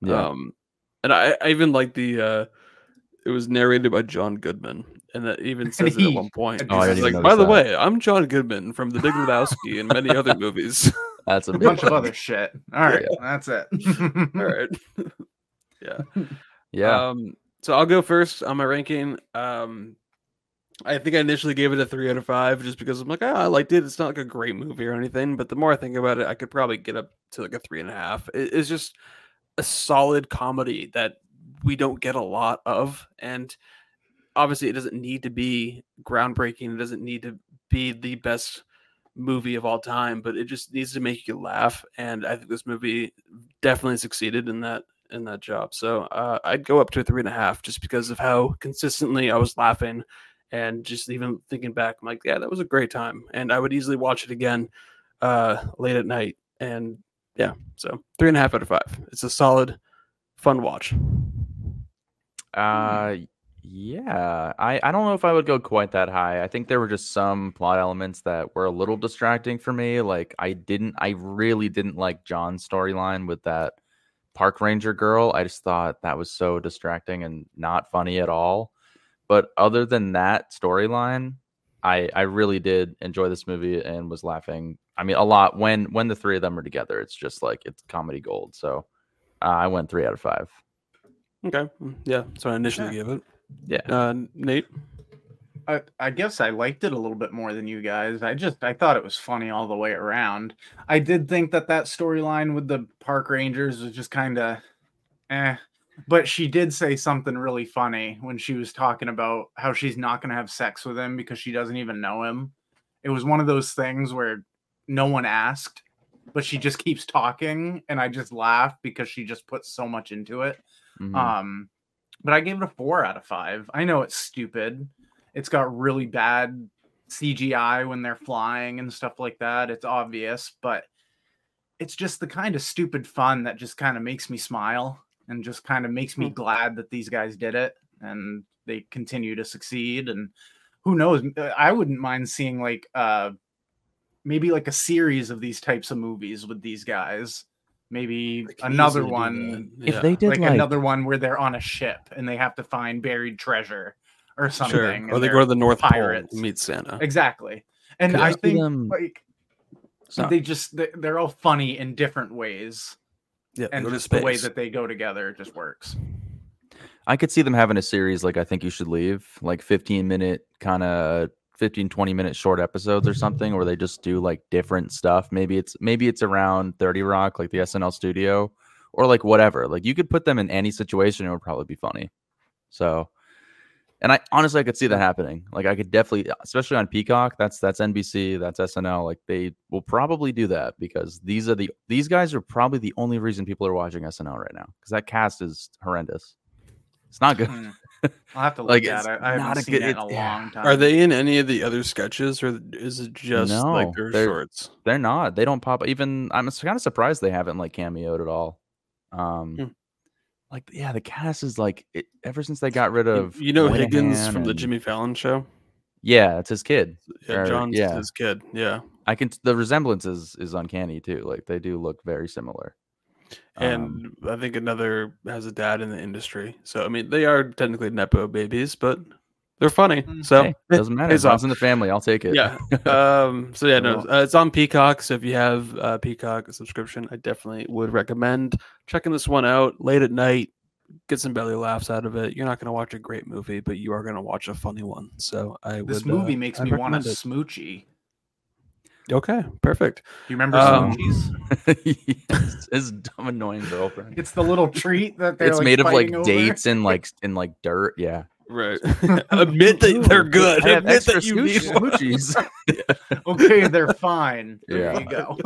Yeah. um and I, I even like the uh it was narrated by john goodman and that even says it at one point Oh, I didn't like by notice the way i'm john goodman from the big lebowski and many other movies That's a a bunch of other shit. All right, Yeah. that's it. all right yeah Yeah. Um, so I'll go first on my ranking. Um, I think I initially gave it a three out of five just because I'm like, oh, I liked it. It's not like a great movie or anything, but the more I think about it, I could probably get up to like a three and a half. It's just a solid comedy that we don't get a lot of, and obviously, it doesn't need to be groundbreaking. It doesn't need to be the best movie of all time, but it just needs to make you laugh. And I think this movie definitely succeeded in that in that job. So uh, I'd go up to a three and a half just because of how consistently I was laughing and just even thinking back, I'm like, yeah, that was a great time. And I would easily watch it again uh, late at night. And yeah, so three and a half out of five. It's a solid, fun watch. Uh yeah. I I don't know if I would go quite that high. I think there were just some plot elements that were a little distracting for me. Like I didn't I really didn't like John's storyline with that park ranger girl. I just thought that was so distracting and not funny at all. But other than that storyline, I I really did enjoy this movie and was laughing. I mean a lot when when the three of them are together. It's just like it's comedy gold. So uh, I went 3 out of 5. Okay. mm, Yeah. So I initially gave it. Yeah. Uh, Nate. I, I guess I liked it a little bit more than you guys. I just I thought it was funny all the way around. I did think that that storyline with the park rangers was just kind of eh. But she did say something really funny when she was talking about how she's not going to have sex with him because she doesn't even know him. It was one of those things where no one asked, but she just keeps talking and I just laugh because she just puts so much into it. Mhm. Um, but I gave it a four out of five. I know it's stupid. It's got really bad CGI when they're flying and stuff like that. It's obvious, but it's just the kind of stupid fun that just kind of makes me smile and just kind of makes me Hmm. glad that these guys did it and they continue to succeed. And who knows? uh, I wouldn't mind seeing like uh maybe like a series of these types of movies with these guys. Maybe another one that. if they did like, like, another one where they're on a ship and they have to find buried treasure or something. Sure. Or they go to the North pirates. Pole and meet Santa. Exactly. And I I think them- like So- they just they- they're all funny in different ways, Yeah. and go to just the way that they go together just works. I could see them having a series like I think you should leave, like 15 minute kind of 15 20 minute short episodes or something where they just do like different stuff. Maybe it's maybe it's around 30 Rock like the SNL studio or like whatever. Like you could put them in any situation, it would probably be funny. So, and I honestly I could see that happening. Like I could definitely, especially on Peacock. That's that's NBC. That's SNL. Like they will probably do that because these are the these guys are probably the only reason people are watching SNL right now because that cast is horrendous. It's not good. Hmm. I'll have to look Like, at it. I haven't seen good- it in a yeah. long time. Are they in any of the other sketches, or is it just No, like their they're- shorts? They're not. They don't pop. Even I'm kind of surprised they haven't like cameoed at all. Um, Hmm. Like yeah, the cast is like it, ever since they got rid of you know Higgins from the Jimmy Fallon show. Yeah, it's his kid. Yeah, Or- John's yeah. his kid. Yeah, I can. The resemblance is is uncanny too. Like they do look very similar. Um, and I think another has a dad in the industry. So I mean, they are technically nepo babies, but they're funny. Mm. So hey, doesn't matter. It's As long off. as in the family, I'll take it. Yeah. um so yeah no uh, it's on peacock so if you have uh peacock subscription i definitely would recommend checking this one out late at night get some belly laughs out of it you're not going to watch a great movie but you are going to watch a funny one so i This would, movie uh, makes I'd me want a it. smoochie. okay perfect Do you remember Um, smoochies? Yes, his dumb annoying girlfriend. It's the little treat that they're It's like, made of like over. dates and like in like dirt. Yeah. Right admit that they're good I have admit extra that you need smooch- smoochies. Okay, they're fine. There Yeah. you go.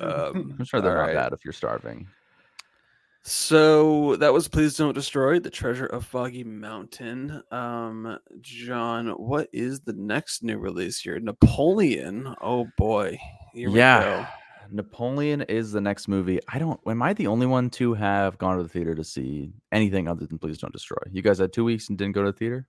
um, I'm sure they're not right. bad if you're starving. So that was Please Don't Destroy the Treasure of Foggy Mountain. Um, John, what is the next new release here? Napoleon. Oh boy. Here we yeah. Go. Napoleon is the next movie. I don't. Am I the only one to have gone to the theater to see anything other than Please Don't Destroy? You guys had two weeks and didn't go to the theater.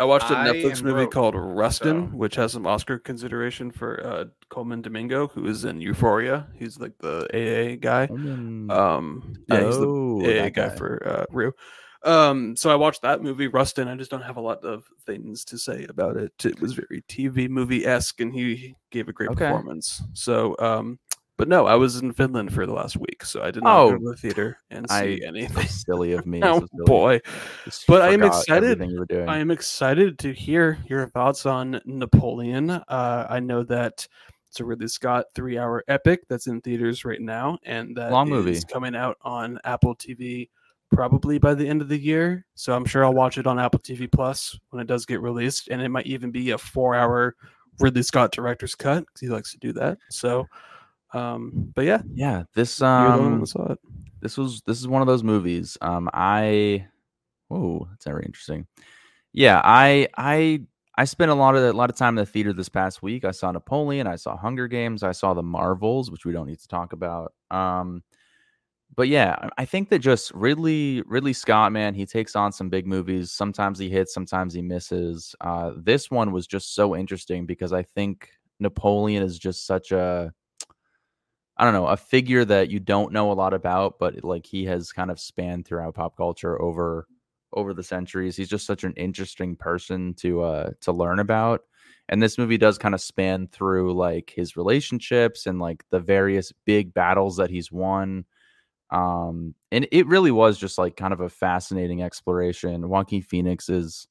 I watched a I Netflix movie broke, called Rustin, so- which has some Oscar consideration for uh, Colman Domingo, who is in Euphoria. He's like the AA guy. Um, yeah, he's the oh, AA that guy, for uh, Rue. Um, so I watched that movie, Rustin. I just don't have a lot of things to say about it. It was very TV movie esque, and he gave a great Okay. performance. So, um, but no, I was in Finland for the last week, so I did not go Oh, to the theater and I- see So anything. silly of me. oh so boy, Just But I am excited. You were doing. I am excited to hear your thoughts on Napoleon. Uh, I know that it's a Ridley Scott three-hour epic that's in theaters right now, and that Long movie. is coming out on Apple TV probably by the end of the year. So I'm sure I'll watch it on Apple TV Plus when it does get released, and it might even be a four-hour Ridley Scott director's cut because he likes to do that. So, um, but yeah, yeah, this you're the one um, this was this is one of those movies. Um, I, whoa, that's very interesting. Yeah, I I I spent a lot of a lot of time in the theater this past week. I saw Napoleon, I saw Hunger Games, I saw the Marvels, which we don't need to talk about. Um, but yeah, I- I think that just Ridley Ridley Scott, man, he takes on some big movies. Sometimes he hits, sometimes he misses. Uh, this one was just so interesting because I think Napoleon is just such a I don't know, a figure that you don't know a lot about, but like he has kind of spanned throughout pop culture over over the centuries. He's just such an interesting person to uh to learn about. And this movie does kind of span through like his relationships and like the various big battles that he's won. Um and it really was just like kind of a fascinating exploration. Joaquin Phoenix is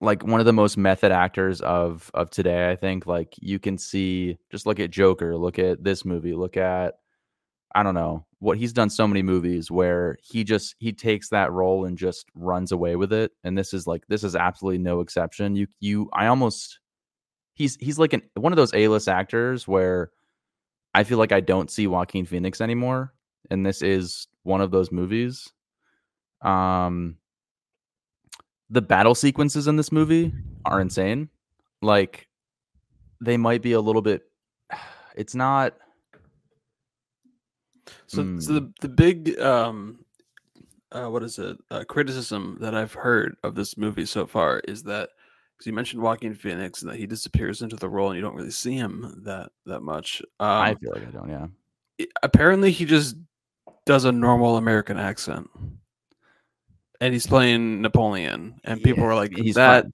like one of the most method actors of of today i think like you can see just look at joker look at this movie look at i don't know what he's done so many movies where he just he takes that role and just runs away with it and this is like this is absolutely no exception. You you i almost he's he's like an one of those a-list actors where i feel like i don't see joaquin phoenix anymore and this is one of those movies. Um the battle sequences in this movie are insane. Like they might be a little bit it's not So, so Mm. the the big um, uh, what is it? Uh, criticism that I've heard of this movie so far is that because you mentioned Joaquin Phoenix and that he disappears into the role and you don't really see him that that much. Um, I feel like I don't, yeah. apparently, he just does a normal American accent, and he's playing Napoleon, and people were like, He's that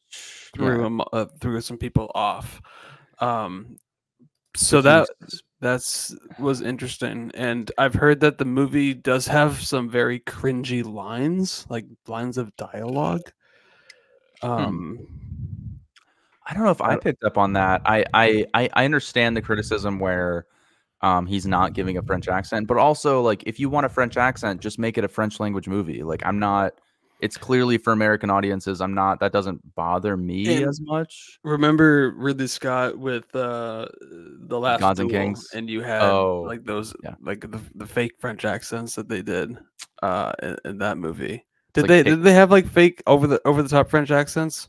threw yeah. him uh, threw some people off. Um, so that that's was interesting, and I've heard that the movie does have some very cringy lines, like lines of dialogue. Hmm. Um, I don't know if I I- picked up on that. I I I, I understand the criticism where Um, he's not giving a French accent, but also like if you want a French accent, just make it a French language movie. Like I'm not. It's clearly for American audiences. I'm not. That doesn't bother me And- as much. Remember Ridley Scott with uh the last Gods and Kings? and you had Oh, like those yeah. like the, the fake French accents that they did uh in, in that movie. Did like they fake- did they have like fake over the over the top French accents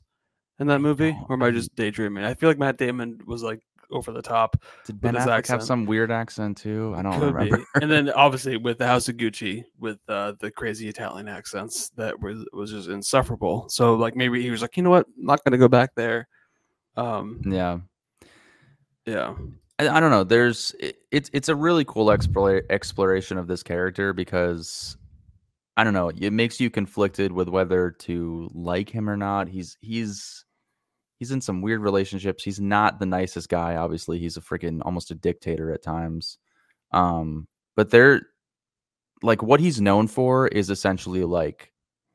in that movie, or am I just daydreaming? I feel like Matt Damon was like over the top. Did Ben Affleck have some weird accent too? I don't Could remember. be. and then obviously with the House of Gucci with uh, the crazy Italian accents that was was just insufferable. So like maybe he was like, you know what, I'm not gonna go back there. Um, Yeah. yeah, I, I don't know. There's it, it's it's a really cool explore, exploration of this character because I don't know. It makes you conflicted with whether to like him or not. He's he's he's in some weird relationships. He's not the nicest guy. Obviously, he's a freaking almost a dictator at times. Um, but they're like what he's known for is essentially like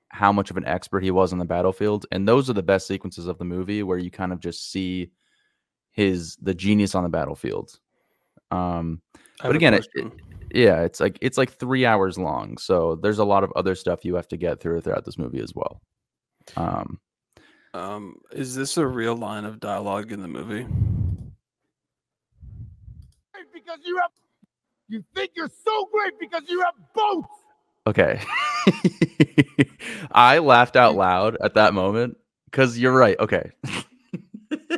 how much of an expert he was on the battlefield, and those are the best sequences of the movie where you kind of just see his the genius on the battlefield. Um, But again, it- question. yeah, it's like it's like three hours long, so there's a lot of other stuff you have to get through throughout this movie as well. Um, um, is this a real line of dialogue in the movie? because you have you think you're so great because you have boats. okay, I laughed out loud at that moment because you're right. Okay,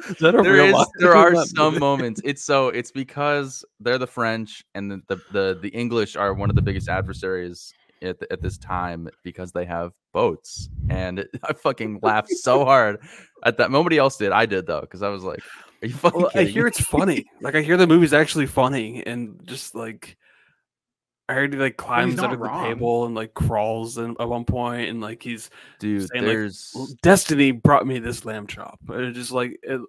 Is that a there real is line there are some movie? moments. It's so it's because they're the French and the the the, the English are one of the biggest adversaries at, at this time because they have boats and I fucking laughed so hard at that. Nobody else did. I did though because I was like, "Are you fucking?" Well, I hear it's funny. Like I hear the movie's actually funny, and just like I heard he like climbs not under the table and like crawls in, at one point, and like he's dude. saying, There's "Well, destiny brought me this lamb chop. And it just like it,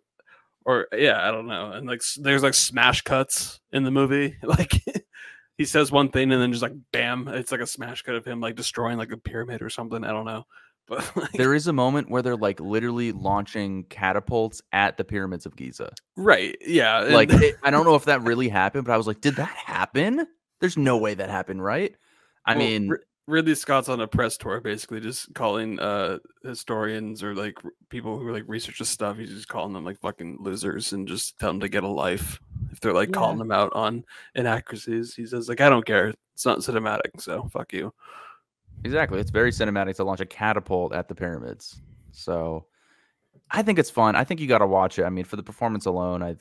or yeah, I don't know. And like there's like smash cuts in the movie. Like he says one thing and then just like bam, it's like a smash cut of him like destroying like a pyramid or something. I don't know. But like, there is a moment where they're like literally launching catapults at the pyramids of Giza. right, yeah. and- Like it, I don't know if that really happened, but I was like, did that happen? There's no way that happened, right? I Well, mean, Ri- Ridley Scott's on a press tour, basically just calling uh historians or like people who like research this stuff. He's just calling them like fucking losers and just tell them to get a life. If they're like calling him out on inaccuracies, he says like, I don't care. It's not cinematic, so fuck you. Exactly. It's very cinematic to launch a catapult at the pyramids. So I think it's fun. I think you got to watch it. I mean, for the performance alone, I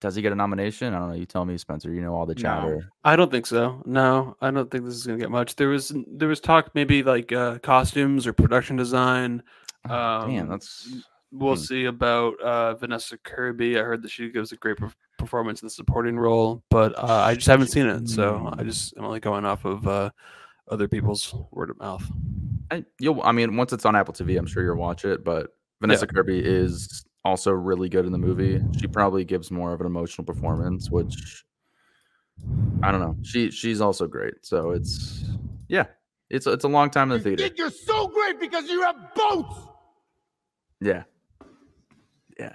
does he get a nomination? I don't know. You tell me, Spencer. You know all the No. chatter. I don't think so. No, I don't think this is gonna get much. There was there was talk maybe like uh costumes or production design. Oh, damn, Um, that's We'll Hmm. see about uh, Vanessa Kirby. I heard that she gives a great perf- performance in the supporting role, but uh, I just haven't seen it, so I just I'm only going off of uh, other people's word of mouth. I, you'll. I mean, once it's on Apple TV, I'm sure you'll watch it. But Vanessa Kirby is also really good in the movie. She probably gives more of an emotional performance, which I don't know. She she's also great. So it's yeah, it's it's a long time in the theater. you're so great because you have boats. Yeah, yeah,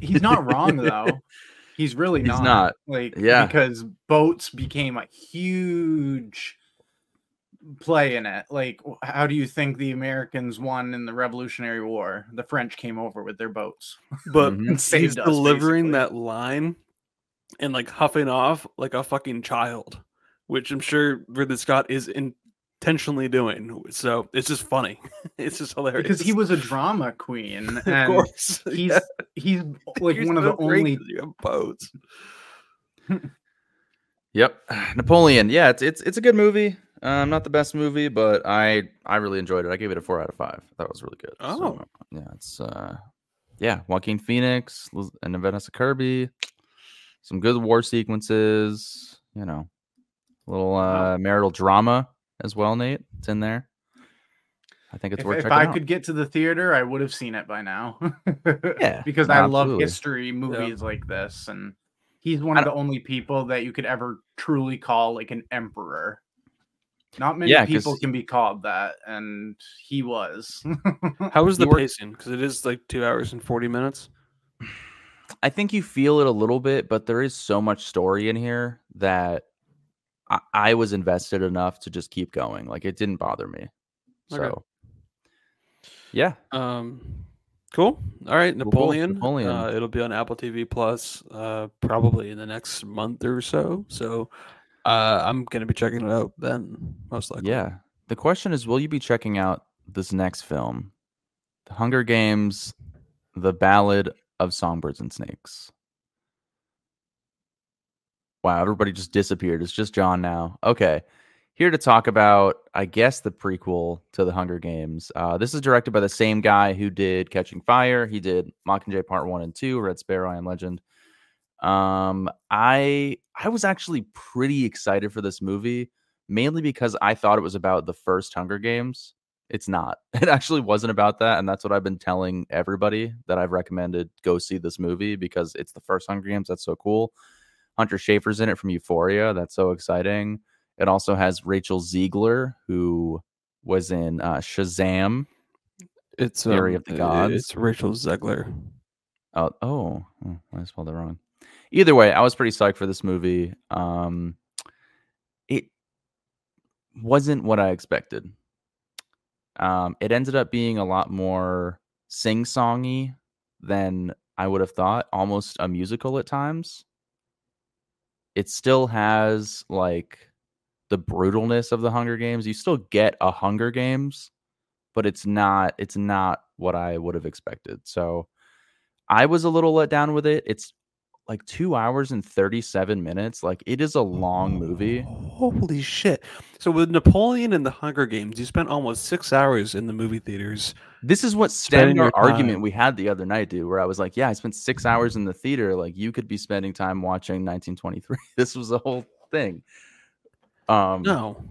He's not wrong though. He's really He's not. not. Like Yeah. because boats became a huge play in it. Like how do you think the Americans won in the Revolutionary War? The French came over with their boats. But Mhm. He's us, delivering basically. that line and like huffing off like a fucking child, which I'm sure Ridley Scott is intentionally doing. So it's just funny. it's just hilarious Because he was a drama queen of course. he's Yeah. he's like You're one of the great only 'cause you have boats. Yep, Napoleon. Yeah, it's it's it's a good movie. Um, not the best movie, but I I really enjoyed it. I gave it a four out of five. That was really good. Oh. So, yeah, it's uh, yeah, Joaquin Phoenix Liz- and Vanessa Kirby. Some good war sequences. You know, a little uh marital drama as well. Nate, it's in there. I think it's if, worth if checking I out. could get to the theater, I would have seen it by now. Yeah, because no, I love absolutely. history movies like this, and he's one of the only people that you could ever truly call like an emperor. Not many Yeah, 'cause- people can be called that, and he was. How was the were- pacing? Because it is like two hours and forty minutes. I think you feel it a little bit, but there is so much story in here that I, I was invested enough to just keep going. Like it didn't bother me. So, yeah, Um, cool. All right, Cool, cool. Napoleon. Napoleon. Uh, it'll be on Apple TV Plus, uh, probably in the next month or so. So, uh, I'm gonna be checking it out then, most likely. yeah. The question is, will you be checking out this next film, The Hunger Games: The Ballad of Songbirds and Snakes? Wow, everybody just disappeared. It's just John now. Okay. Here to talk about, I guess, the prequel to The Hunger Games. Uh, this is directed by the same guy who did Catching Fire. He did Mockingjay Part 1 and 2, Red Sparrow, and Legend. Um, I I was actually pretty excited for this movie, mainly because I thought it was about the first Hunger Games. It's not. It actually wasn't about that, and that's what I've been telling everybody that I've recommended go see this movie because it's the first Hunger Games. That's so cool. Hunter Schafer's in it from Euphoria. That's so exciting. It also has Rachel Zegler, who was in uh, Shazam. It's Theory um, of the Gods. It's Rachel Zegler. Oh, oh, oh, I spelled it wrong. Either way, I was pretty psyched for this movie. Um, it wasn't what I expected. Um, it ended up being a lot more sing-songy than I would have thought, almost a musical at times. It still has like the brutalness of the Hunger Games. You still get a Hunger Games, but it's not it's not what I would have expected. So I was a little let down with it. It's like two hours and 37 minutes. Like it is a long movie. Holy shit! So with Napoleon and the Hunger Games, you spent almost six hours in the movie theaters. This is what stemmed our argument time. we had the other night, dude, where I was like, Yeah, I spent six hours in the theater. Like you could be spending time watching 1923. This was the whole thing. Um No,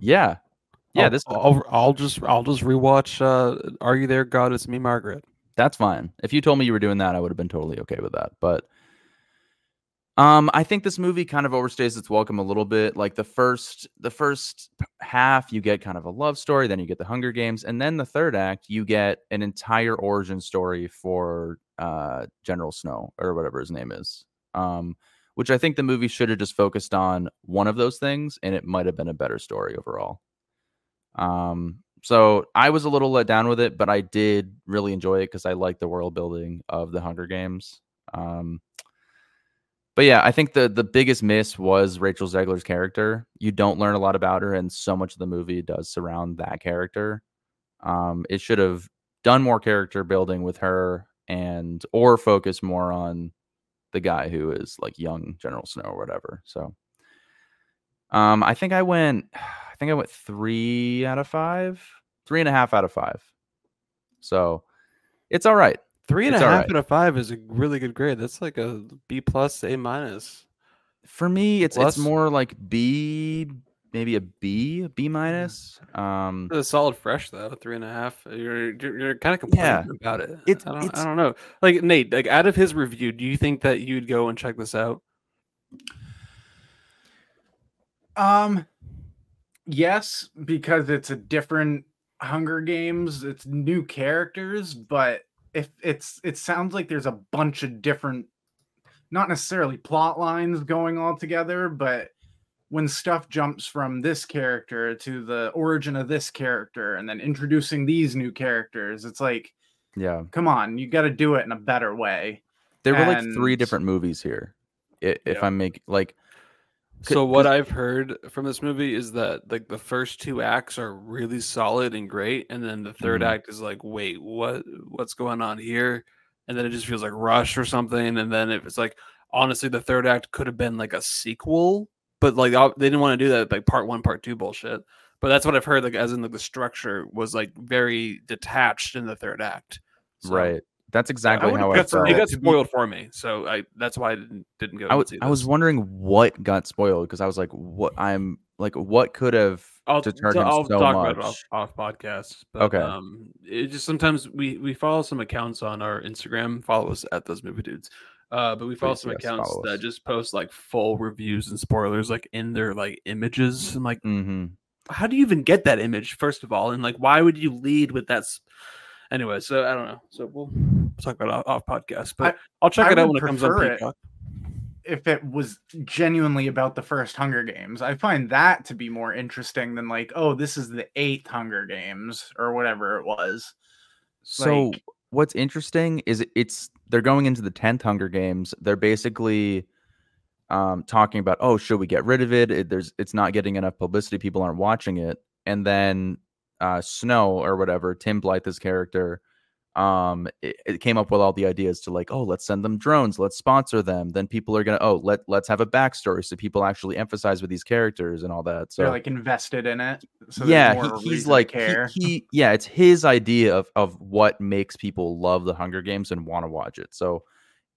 yeah. Yeah, I'll, this I'll, I'll just I'll just rewatch. Uh, Are you there, God? It's me, Margaret. that's fine. If you told me you were doing that, I would have been totally okay with that. But um I think this movie kind of overstays its welcome a little bit. Like the first the first half you get kind of a love story, then you get the Hunger Games, and then the third act you get an entire origin story for uh General Snow or whatever his name is. Um which I think the movie should have just focused on one of those things and it might have been a better story overall. Um so I was a little let down with it, but I did really enjoy it because I like the world building of the Hunger Games. Um, but yeah, I think the the biggest miss was Rachel Zegler's character. You don't learn a lot about her, and so much of the movie does surround that character. Um, it should have done more character building with her, and or focus more on the guy who is like young General Snow or whatever. So, um, I think I went, I think I went three out of five, three and a half out of five. So, it's all right. Three and a It's all half right. out of five is a really good grade. That's like a B plus, A minus. For me, it's Plus? it's more like B, maybe a B, a B minus. Um, It's a solid fresh though. Three and a half. You're you're, you're kind of complaining Yeah. about it. It's- I don't it's- I don't know. Like Nate, like out of his review, do you think that you'd go and check this out? Um, yes, because it's a different Hunger Games. It's new characters, but if it's it sounds like there's a bunch of different, not necessarily plot lines going all together, but when stuff jumps from this character to the origin of this character and then introducing these new characters, it's like, yeah, come on, you got to do it in a better way. there were like three different movies here. If Yeah. I'm making like, So what I've heard from this movie is that like the first two acts are really solid and great, and then the 3rd Mhm. act is like, wait, what what's going on here? And then it just feels like rush or something. And then if it's like honestly, the third act could have been like a sequel, but like they didn't want to do that like part one, part two bullshit. But that's what I've heard. Like as in like the structure was like very detached in the third act. So, right? That's exactly would've how I felt. It got spoiled for me, so I that's why I didn't didn't go. I was I was wondering what got spoiled because I was like, what I'm like, what could have I'll, deterred so I'll so talk much? about it off, off podcast. But, Okay. Um, it just sometimes we we follow some accounts on our Instagram. Follow us at those movie dudes. Uh, but we follow Please, some yes, accounts follow that just post like full reviews and spoilers like in their like images. I'm like, mm-hmm. how do you even get that image first of all? And like, why would you lead with that? s- Anyway, so I don't know. So we'll, we'll talk about it off, off podcast, but I- I, will check I it out when it comes on prefer it. Peacock. if it was genuinely about the first Hunger Games. I find that to be more interesting than like, oh, this is the eighth Hunger Games or whatever it was. So Like- what's interesting is it's they're going into the tenth Hunger Games. They're basically um, talking about, oh, should we get rid of it? it? There's it's not getting enough publicity. People aren't watching it. And then uh, Snow or whatever, Tim Blyth's character, um, it, it came up with all the ideas to like, oh, let's send them drones, let's sponsor them. Then people are gonna, oh, let let's have a backstory so people actually emphasize with these characters and all that. So They're like invested in it. So yeah, he- he's like he- He, yeah, it's his idea of of what makes people love the Hunger Games and want to watch it. So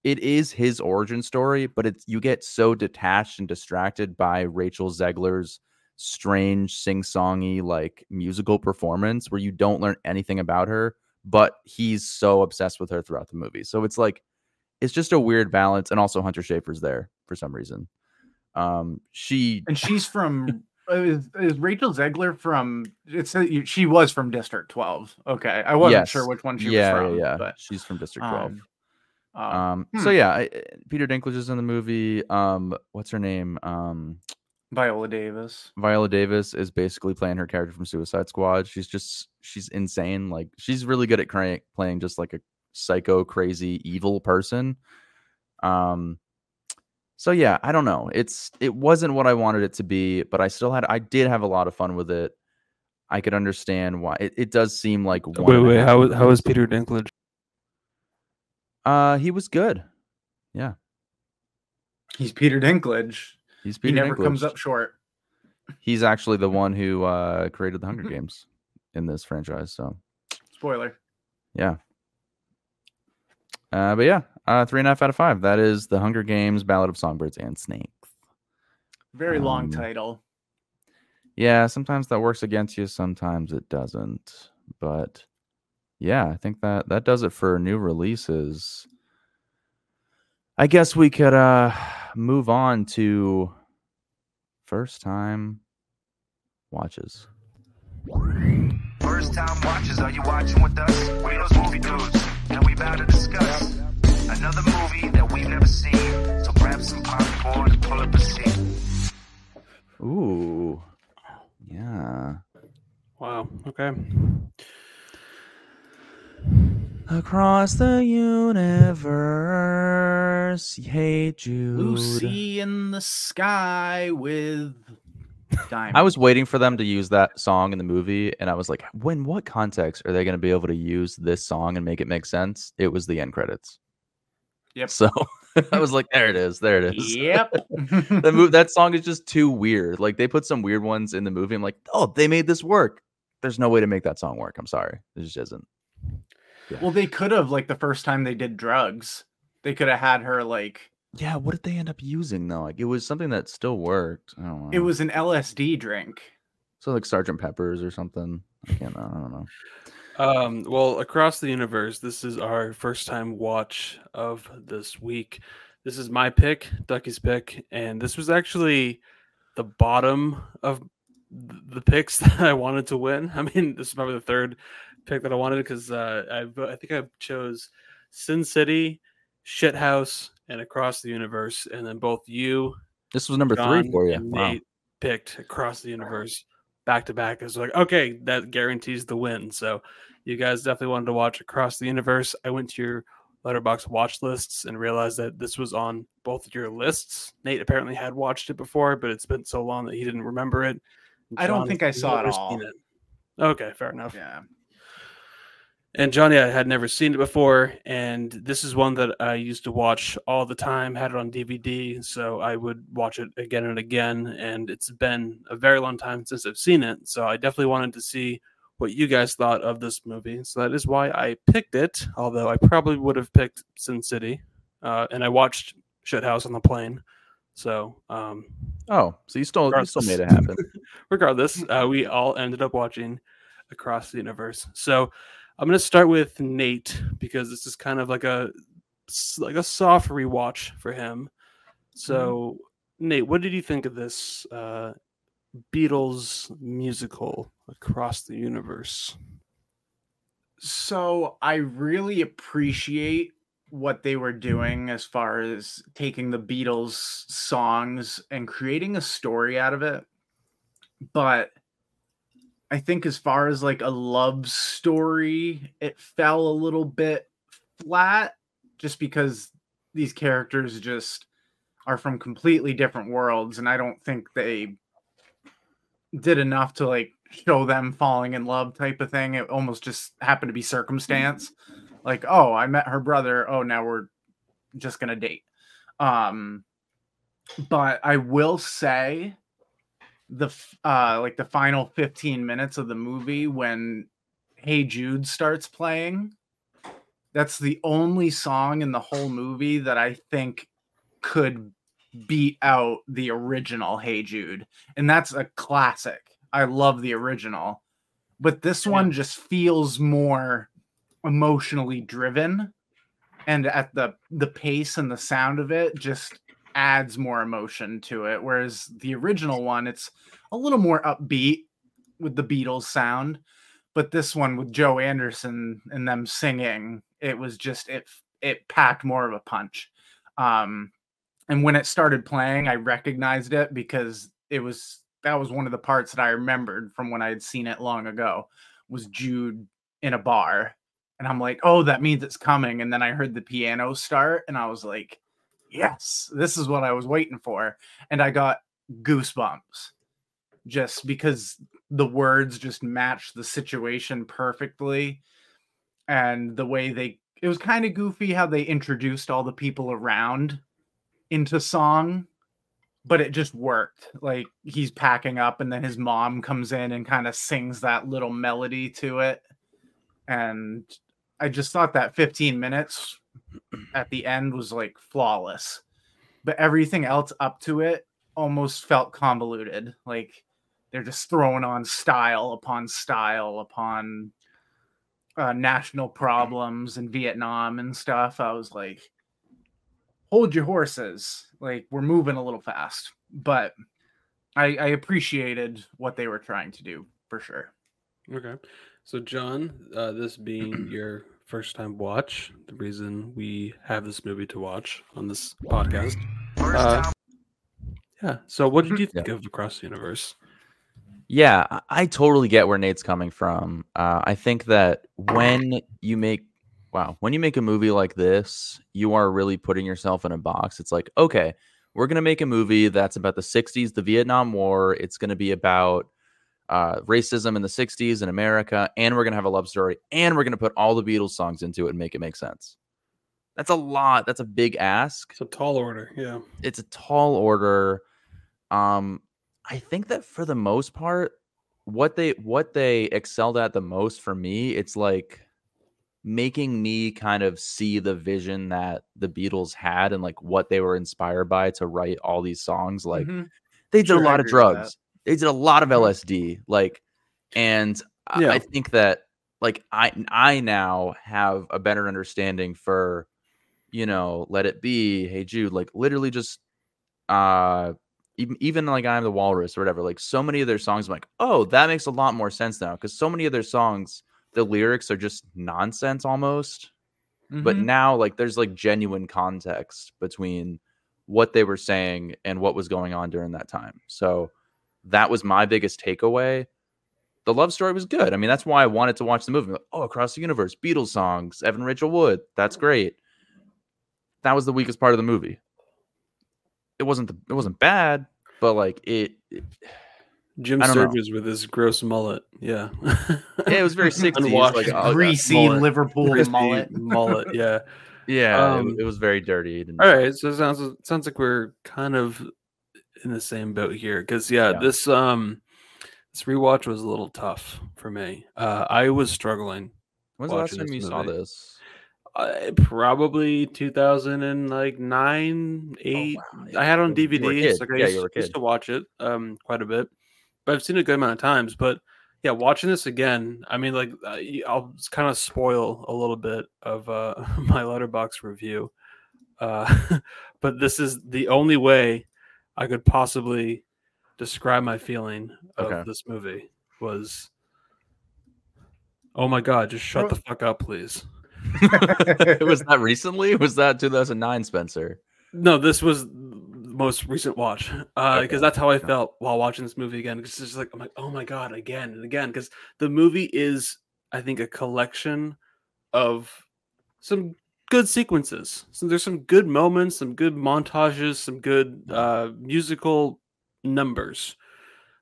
it is his origin story, but it's you get so detached and distracted by Rachel Zegler's strange sing-songy like musical performance where you don't learn anything about her, but he's so obsessed with her throughout the movie. So it's like it's just a weird balance and also Hunter Schafer's there for some reason. Um she and she's from is, is Rachel Zegler from it's a, she was from District 12. Okay. I wasn't sure which one she yeah, was from. yeah, yeah. But, she's from District 12. um, um, Um, so hmm. yeah, I, I- Peter Dinklage is in the movie. Um, what's her name? Um, Viola Davis. Viola Davis is basically playing her character from Suicide Squad. She's just she's insane. Like she's really good at cra- playing just like a psycho, crazy, evil person. Um, so yeah, I don't know. It's it wasn't what I wanted it to be, but I still had I did have a lot of fun with it. I could understand why it, it does seem like one Wait, wait. half How was- how movies. is Peter Dinklage? Uh, he was good. Yeah, He's Peter Dinklage. He's He never comes up short. he's actually the one who uh created the Hunger. Games in this franchise. So Spoiler. yeah. Uh, but yeah, uh, three and a half out of five. That is the Hunger Games: Ballad of Songbirds and Snakes. Very long Um, title. Yeah, sometimes that works against you, sometimes it doesn't. But yeah, I think that that does it for new releases. I guess we could uh move on to first time watches. First time watchers, are you watching with us? We those movie dudes, and we about to discuss another movie that we've never seen. So grab some popcorn and pull up a seat. Ooh. Yeah. Wow. Okay. Across the universe, hey Jude. Lucy in the sky with diamonds. I was waiting for them to use that song in the movie, and I was like, when what context are they going to be able to use this song and make it make sense? It was the end credits. Yep. So I was like, there it is. There it is. Yep. that move that song is just too weird. Like they put some weird ones in the movie. I'm like, oh, they made this work. There's no way to make that song work. I'm sorry. It just isn't. Well, they could have like the first time they did drugs. They could have had her like Yeah, what did they end up using though? Like it was something that still worked. I don't know. it was an LSD drink. so like Sergeant Peppers or something. I can't. I don't know. Um, well, across the universe, this is our first time watch of this week. This is my pick, Ducky's pick, and this was actually the bottom of the picks that I wanted to win. I mean, this is probably the third pick that I wanted because uh, I I think I chose Sin City, Shithouse, and Across the Universe, and then both you This was number John three for you. Wow. Nate picked across the universe back to back. It's like, okay, that guarantees the win. So you guys definitely wanted to watch across the universe. I went to your Letterboxd watch lists and realized that this was on both of your lists. Nate apparently had watched it before, but it's been so long that he didn't remember it. I don't think I saw it all. it. Okay, fair enough. Yeah. And Johnny, I had never seen it before, and this is one that I used to watch all the time. Had it on DVD, so I would watch it again and again. And it's been a very long time since I've seen it, so I definitely wanted to see what you guys thought of this movie. So that is why I picked it. Although I probably would have picked Sin City, uh, and I watched Shithouse on the plane. So um, Oh, so you still you still made it happen. regardless, uh, we all ended up watching Across the Universe. So I'm going to start with Nate because this is kind of like a like a soft rewatch for him. So Nate, what did you think of this uh, Beatles musical Across the Universe? So I really appreciate what they were doing as far as taking the Beatles songs and creating a story out of it. But I think as far as like a love story, it fell a little bit flat just because these characters just are from completely different worlds and I don't think they did enough to like show them falling in love type of thing. It almost just happened to be circumstance. Like, oh, I met her brother. Oh, now we're just gonna date. Um, but I will say the uh like the final 15 minutes of the movie when Hey Jude starts playing, that's the only song in the whole movie that I think could beat out the original Hey Jude. And that's a classic. I love the original. But this one just feels more emotionally driven and at the the pace and the sound of it just adds more emotion to it whereas the original one it's a little more upbeat with the Beatles sound but this one with Joe Anderson and them singing it was just it it packed more of a punch um and when it started playing I recognized it because it was that was one of the parts that I remembered from when I had seen it long ago was Jude in a bar and I'm like, oh, that means it's coming. And then I heard the piano start, and I was like, yes, this is what I was waiting for. And I got goosebumps just because the words just matched the situation perfectly. And the way they, it was kind of goofy how they introduced all the people around into song, but it just worked. Like he's packing up, and then his mom comes in and kind of sings that little melody to it. And I just thought that 15 minutes at the end was like flawless. But everything else up to it almost felt convoluted. Like they're just throwing on style upon style upon uh, national problems in Vietnam and stuff. I was like, hold your horses. Like we're moving a little fast. But I, I appreciated what they were trying to do for sure. Okay. So, John, uh, this being your first time watch, the reason we have this movie to watch on this podcast. First Uh, time Yeah. So, what did you think of Across the Universe? Yeah, I- I totally get where Nate's coming from. Uh, I think that when you make wow, when you make a movie like this, you are really putting yourself in a box. It's like, okay, we're gonna make a movie that's about the '60s, the Vietnam War. It's gonna be about uh, racism in the '60s in America, and we're gonna have a love story, and we're gonna put all the Beatles songs into it and make it make sense. That's a lot. That's a big ask It's a tall order. Yeah. it's a tall order. Um, I think that for the most part, what they what they excelled at the most for me, it's like making me kind of see the vision that the Beatles had and like what they were inspired by to write all these songs. Like Mhm. they did Sure, a lot of agree with that. drugs. They did a lot of LSD. Like, and I- Yeah. I think that like I I now have a better understanding for, you know, Let It Be, Hey Jude, like literally just uh even even like I'm the Walrus or whatever. Like so many of their songs, I'm like, oh, that makes a lot more sense now because so many of their songs, the lyrics are just nonsense almost but Mhm. now like there's like genuine context between what they were saying and what was going on during that time so that was my biggest takeaway the love story was good i mean that's why i wanted to watch the movie like, oh across the universe beatles songs evan rachel wood that's great that was the weakest part of the movie it wasn't the, it wasn't bad but like it it, Jim I don't know. Sturgess with his gross mullet. Yeah. Yeah, it was very 60s, Unwashed, like, uh, greasy mullet. Liverpool crispy mullet. mullet. Yeah. yeah it- Um, it, was very dirty All right, so it sounds sounds like we're kind of in the same boat here because yeah, Yeah. this um this rewatch was a little tough for me. Uh, I was struggling. when's the last time you saw this Uh, probably 2000 and like nine, eight. wow, I had on DVD. So like I Yeah, used, you were a used to watch it um quite a bit, but I've seen it a good amount of times. But yeah, watching this again, I mean, like uh, I'll kind of spoil a little bit of uh, my Letterboxd review. Uh, but this is the only way I could possibly describe my feeling of Okay. this movie was Oh my god, just shut the fuck up, please. was that recently? Was that 2009, Spencer? No, this was the most recent watch because Okay. that's how I felt while watching this movie again. Because it's just like I'm like, oh my god, again and again. Because the movie is, I think, a collection of some good sequences. So there's some good moments, some good montages, some good uh, musical numbers.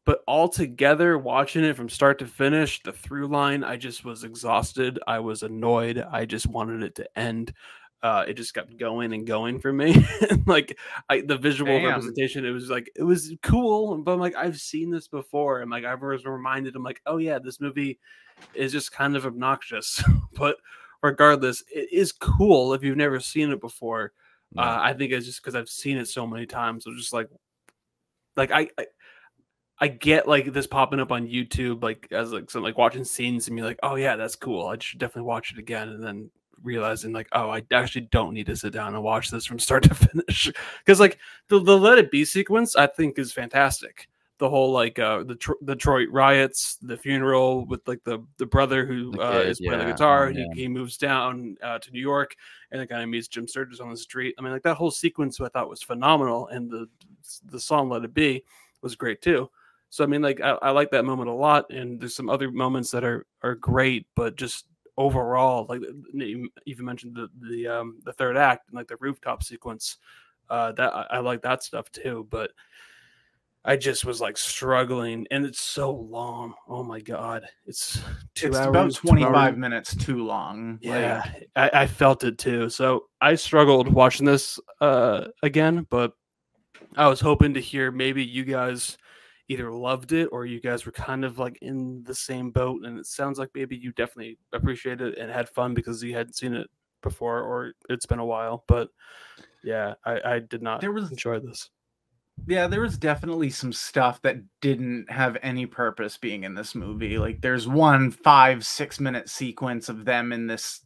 But all together, watching it from start to finish, the through line, I just was exhausted. I was annoyed. I just wanted it to end. Uh, it just kept going and going for me. Like I, the visual Damn. representation, it was like it was cool, but I'm like I've seen this before, and like I was reminded, I'm like, oh yeah, this movie is just kind of obnoxious, but regardless, it is cool if you've never seen it before. No. Uh, I think it's just because I've seen it so many times. So just like, like I, I, I get like this popping up on YouTube, like as like some like watching scenes and be like, oh yeah, that's cool. I should definitely watch it again, and then realizing like, oh, I actually don't need to sit down and watch this from start to finish because like the the Let It Be sequence, I think is fantastic. The whole like uh the Tro- Detroit riots, the funeral with like the the brother who The uh, kid, is playing the guitar, yeah. he, he moves down uh, to New York, and kind of meets Jim Sturgess on the street. I mean, like that whole sequence I thought was phenomenal, and the the song "Let It Be" was great too. So I mean, like I, I like that moment a lot, and there's some other moments that are are great, but just overall, like you even mentioned the the um the third act and like the rooftop sequence, uh, that I, I like that stuff too, but. I just was like struggling, and it's so long. Oh my god, it's two it's hours, about 25 minutes too long. Yeah, I, I felt it too. So I struggled watching this uh, again, but I was hoping to hear maybe you guys either loved it or you guys were kind of like in the same boat. And it sounds like maybe you definitely appreciated it and had fun because you hadn't seen it before or it's been a while. But yeah, I, I did not There was- enjoy this. Yeah, there was definitely some stuff that didn't have any purpose being in this movie. Like there's one five, six minute sequence of them in this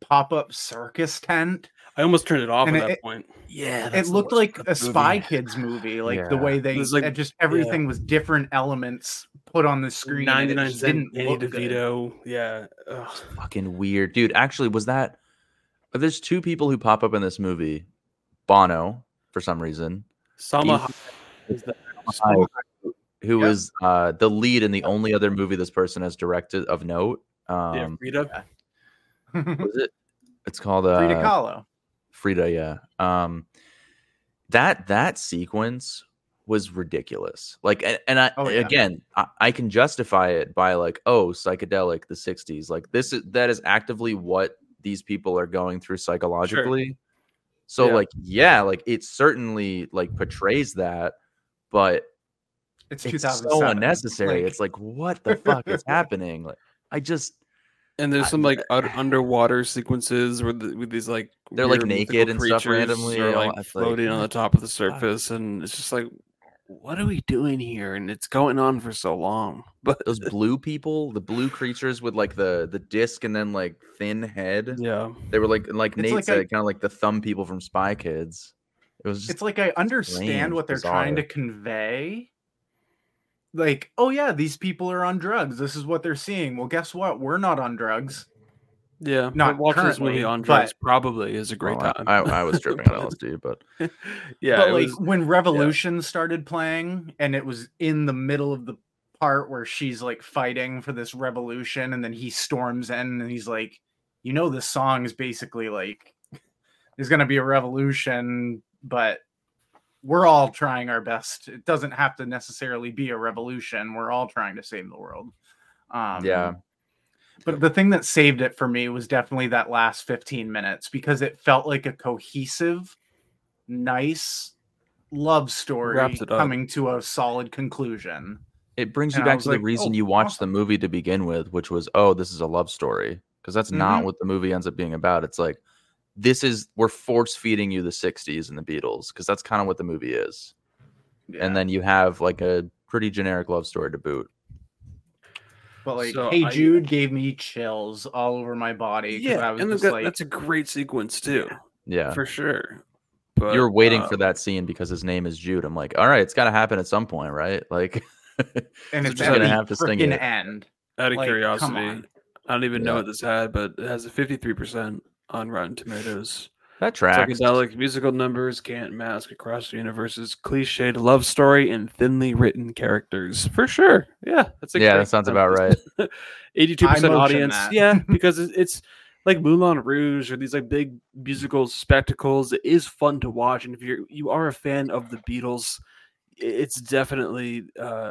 pop-up circus tent. I almost turned it off And at that point. Yeah, it looked like a Spy Kids movie, like the way they like- just everything was different elements put on the screen. and 99 just cent didn't Danny look good. DeVito. Yeah. Ugh. fucking weird, dude. Actually, was that? There's two people who pop up in this movie. Bono, for some reason, Salma Hayek is the who Yeah. was uh, the lead in the only other movie this person has directed of note. yeah, Um, Frida. was it? It's called Frida uh, Kahlo. Frida, yeah. Um, that that sequence was ridiculous. Like, and, and I Oh, yeah. again, I, I can justify it by like, oh, psychedelic, the '60s. Like this is that is actively what these people are going through psychologically. So, Yeah. like, yeah, like it certainly like portrays that, but It's, it's so unnecessary. Like- it's like, what the fuck is happening? Like, I just And there's I- some like un- underwater sequences where the, with these like They're, like, naked and stuff randomly, are all- like it's like, floating on the top of the the fuck? surface, and it's just like, what are we doing here? And it's going on for so long. But those blue people, the blue creatures with like the the disc and then like thin head. yeah, They were like like It's Nate like said, I- kind of like the thumb people from Spy Kids. It was just it's like I understand strange, what they're trying to convey. Like, oh yeah, these people are on drugs. This is what they're seeing. Well, guess what? We're not on drugs. Yeah. but Not watching this movie on drugs but- probably is a great well, time. I, I, I was tripping on LSD, but yeah, but like was- when Revolution started playing, and it was in the middle of the part where she's like fighting for this revolution, and then he storms in, and he's like, you know, this song is basically like, there's gonna be a revolution, but we're all trying our best. It doesn't have to necessarily be a revolution. We're all trying to save the world. Um, yeah, but the thing that saved it for me was definitely that last 15 minutes because it felt like a cohesive, nice love story Wraps it up. coming to a solid conclusion. it brings you And I back to like, the reason oh, you watched awesome. the movie to begin with, which was oh, this is a love story. Because that's not Mhm. what the movie ends up being about. It's like this is we're force feeding you the '60s and the Beatles because that's kind of what the movie is. And then you have like a pretty generic love story to boot. But like, So Hey I- Jude gave me chills all over my body. yeah, I was and just that, like, that's a great sequence too, Yeah, for sure. But You're waiting uh, for that scene because his name is Jude. I'm like, all right, it's got to happen at some point, right? Like, and it's just gonna have to sting frickin' it. end. out of like, curiosity. I don't even know what this had, but it has a 53% on Rotten Tomatoes. That tracks. Psychedelic musical numbers can't mask across the universe's cliched love story and thinly written characters. For sure. Yeah. That's a Yeah, that sounds about right. 82% audience. that. Yeah, because it's like Moulin Rouge or these like big musical spectacles. It is fun to watch. And if you're you are a fan of the Beatles, it's definitely uh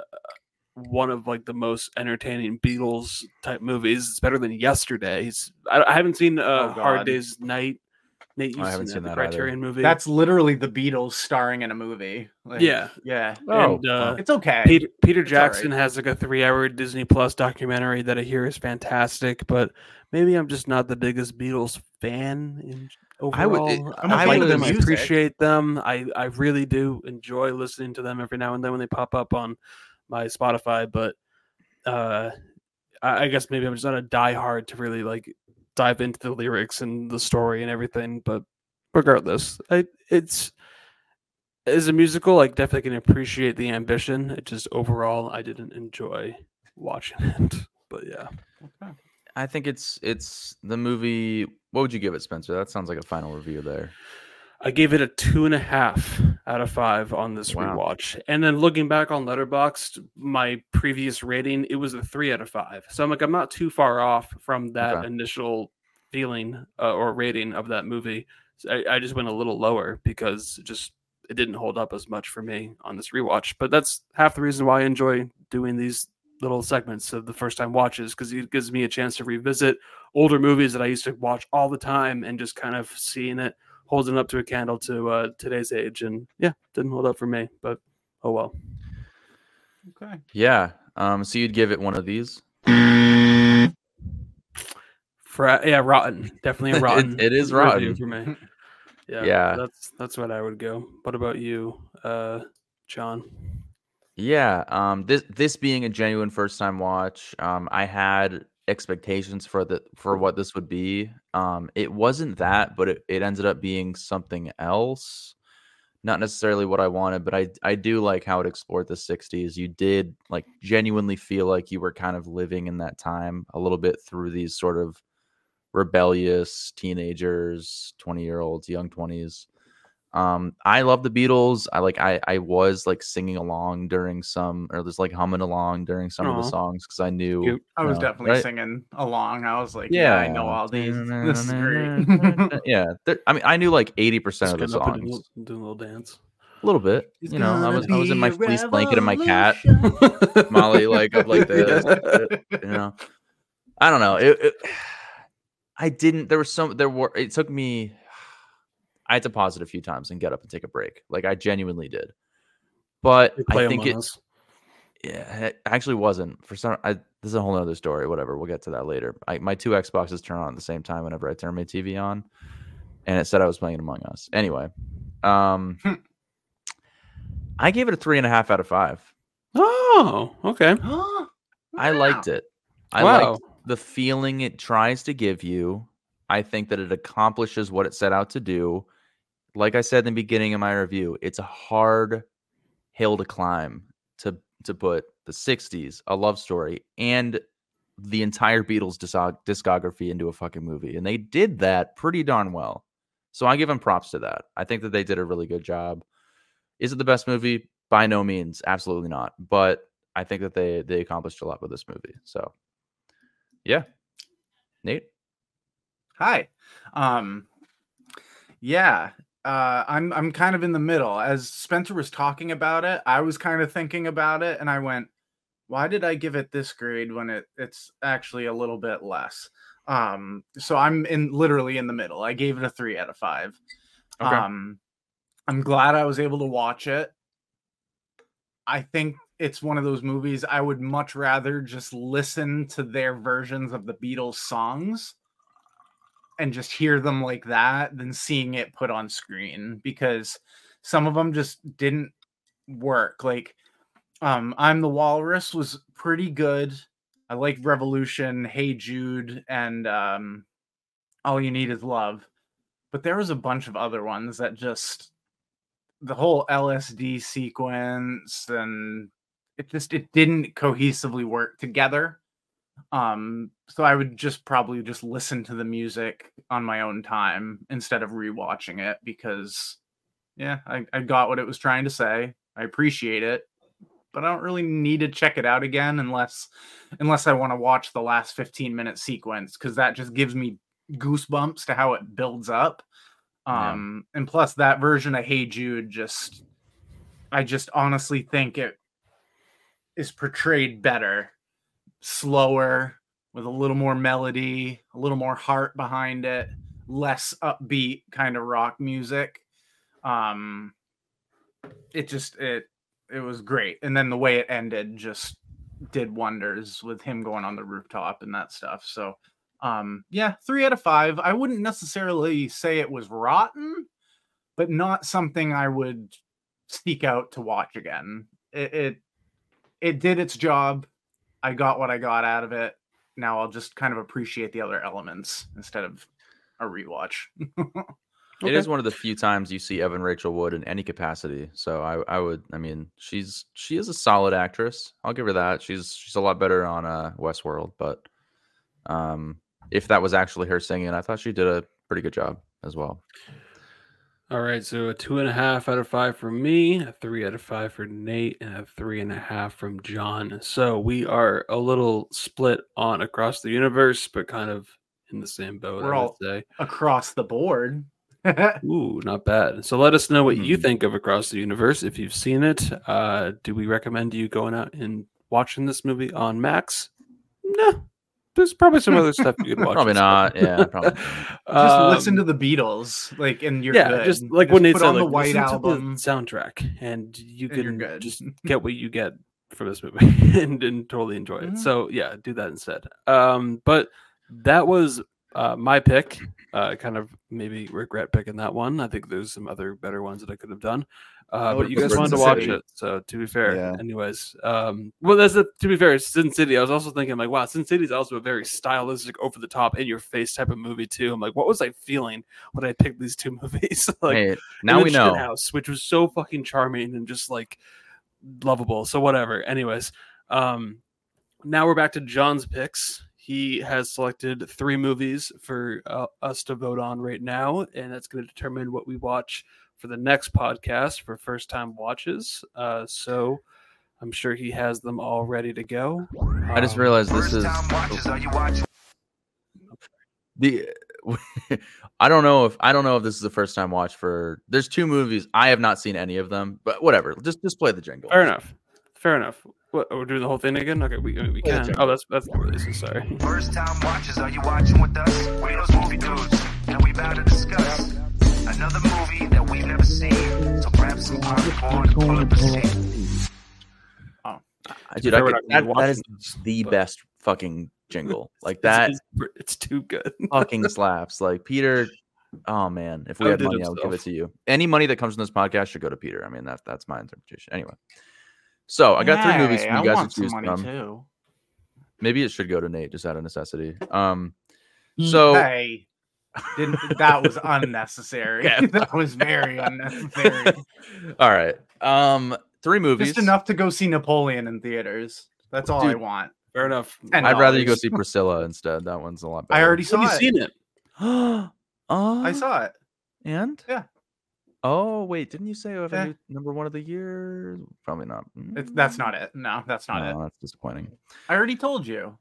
one of like the most entertaining Beatles type movies. It's better than Yesterday's. I, I haven't seen uh, Oh, Hard Day's Night. Nate, you've I haven't seen, seen that, that the either. Criterion movie. That's literally the Beatles starring in a movie. Like, yeah. yeah. Oh, and, uh, It's okay. Peter Peter It's all right. Jackson has like a three hour Disney Plus documentary that I hear is fantastic, but maybe I'm just not the biggest Beatles fan in I would- overall. I'm I, a like them, I appreciate them. I, I really do enjoy listening to them every now and then when they pop up on my Spotify, but uh I, I guess maybe I'm just not a diehard to really like dive into the lyrics and the story and everything, but regardless, I it's as a musical, like definitely can appreciate the ambition. It just overall, I didn't enjoy watching it. But yeah, I think it's it's the movie. What would you give it, Spencer? That sounds like a final review there. I gave it a two and a half out of five on this Wow. rewatch. And then looking back on Letterboxd, my previous rating it was a three out of five. So I'm like, I'm not too far off from that Okay. initial feeling uh, or rating of that movie. So I, I just went a little lower because it just it didn't hold up as much for me on this rewatch. But that's half the reason why I enjoy doing these little segments of the first time watches because it gives me a chance to revisit older movies that I used to watch all the time and just kind of seeing it holding up to a candle to uh, today's age. And yeah, didn't hold up for me, but oh well. Okay. Yeah. Um. So you'd give it one of these. Fra- yeah, rotten. Definitely a It- rotten. it is rotten. for me. Yeah, Yeah. That's that's what I would go. What about you, uh, John? Yeah. Um. This this being a genuine first time watch, um, I had expectations for the for what this would be. Um. It wasn't that, but it, it ended up being something else. Not necessarily what I wanted, but I I do like how it explored the '60s. You did like genuinely feel like you were kind of living in that time a little bit through these sort of rebellious teenagers, 20 year olds, young 20s. Um, I love the Beatles. I like I I was like singing along during some or just like humming along during some of the songs because I knew Cute. I was No, definitely right? singing along. I was like, yeah, I know all these. This is great. yeah, I mean, I knew like eighty percent of the getting up doing, songs, a little- a little dance. a little bit. It's you know, I was I was in my be a fleece blanket and my cat. Molly, like up like this. you know, I don't know. It, it, I didn't. There was some. There were. It took me. I had to pause it a few times and get up and take a break. Like I genuinely did. But I think Among it. Us. Yeah, it actually wasn't for some. I, this is a whole other story. Whatever, we'll get to that later. I, my two Xboxes turn on at the same time whenever I turn my TV on, and it said I was playing Among Us. Anyway, um, Hmm. I gave it a three and a half out of five. Oh, okay. I liked it. I Wow. liked the feeling it tries to give you. I think that it accomplishes what it set out to do. Like I said in the beginning of my review, it's a hard hill to climb to to put the 60s, a love story, and the entire Beatles discography into a fucking movie. And they did that pretty darn well. So I give them props to that. I think that they did a really good job. Is it the best movie? By no means, absolutely not. But I think that they they accomplished a lot with this movie. So, yeah, Nate. Hi. Um yeah, uh I'm I'm kind of in the middle. As Spencer was talking about it, I was kind of thinking about it and I went, why did I give it this grade when it it's actually a little bit less? Um so I'm in literally in the middle. I gave it a 3 out of 5. Okay. Um I'm glad I was able to watch it. I think it's one of those movies I would much rather just listen to their versions of the Beatles songs and just hear them like that than seeing it put on screen because some of them just didn't work. Like um I'm the Walrus was pretty good. I like Revolution, Hey Jude and um All You Need Is Love. But there was a bunch of other ones that just the whole LSD sequence and it just it didn't cohesively work together. Um, so I would just probably just listen to the music on my own time instead of rewatching it because yeah, I, I got what it was trying to say. I appreciate it, but I don't really need to check it out again unless unless I want to watch the last 15 minute sequence because that just gives me goosebumps to how it builds up. Yeah. Um, and plus that version of Hey Jude just I just honestly think it is portrayed better, slower, with a little more melody, a little more heart behind it, less upbeat kind of rock music. Um it just it it was great. And then the way it ended just did wonders with him going on the rooftop and that stuff. So um yeah, 3 out of 5. I wouldn't necessarily say it was rotten, but not something I would seek out to watch again. It it, it did its job. I got what I got out of it. Now I'll just kind of appreciate the other elements instead of a rewatch. It is one of the few times you see Evan Rachel Wood in any capacity. So I, I would, I mean, she's she is a solid actress. I'll give her that. She's she's a lot better on uh, Westworld, but um, if that was actually her singing, I thought she did a pretty good job as well. All right, so a two and a half out of five for me, a three out of five for Nate, and a three and a half from John. So we are a little split on across the universe, but kind of in the same boat. We're I would all- say. Across the board. Ooh, not bad. So let us know what you Hmm. think of Across the Universe if you've seen it. Uh, do we recommend you going out and watching this movie on Max? No. There's probably some other stuff you could watch. Probably not. Yeah, probably. just listen to Um, the Beatles, like, and you're yeah, good. just like what Nate put said, on the like, White Album. the soundtrack, and you and can good. just get what you get from this movie and, and totally enjoy it. Mhm. So yeah, do that instead. Um, but that was uh, my pick. Uh, kind of maybe regret picking that one. I think there's some other better ones that I could have done. Uh, but you guys wanted to watch City. it, so to be fair, Yeah. anyways, um, well, that's the, to be fair, Sin City. I was also thinking like, wow, Sin City is also a very stylistic, over the top, in your face type of movie too. I'm like, what was I feeling when I picked these two movies? like, hey, now we know. Shithouse, which was so fucking charming and just like lovable. So whatever. Anyways, um, now we're back to John's picks. He has selected three movies for uh, us to vote on right now, and that's going to determine what we watch for the next podcast for first time watches. Uh, so I'm sure he has them all ready to go. I just Um, realized this is watches, are you watching? the I don't know if I don't know if this is the first time watch for there's two movies I have not seen any of them but whatever just just play the jingle Fair enough. Fair enough. What? We're doing the whole thing again? Okay, we, we can. sure. Oh, that's that's the releases. Sorry. First time watches, are you watching with us? We those movie dudes, and we about to discuss another movie that we've never seen. So grab some popcorn and pull up a seat. I- dude I could, not gonna be that, that is the but- best fucking jingle. Like that It's, it's too good. fucking slaps. Like Peter oh man. If we had Outdid money I would give it to you. Any money that comes from this podcast should go to Peter. I mean that's that's my interpretation. Anyway. So I got three movies for you I guys want to choose from. too. maybe it should go to Nate just out of necessity. Um so hey, didn't that was unnecessary. Okay. that was very unnecessary. all right um three movies Just enough to go see Napoleon in theaters. That's all I want. Fair enough. And I'd rather you go see Priscilla instead. That one's a lot better. I already Have saw you it. seen it? oh, I saw it. And Yeah. Oh wait, didn't you say you have Yeah. a number one of the year? Probably not. It's, that's not it. No, that's not No, it. that's disappointing. I already told you.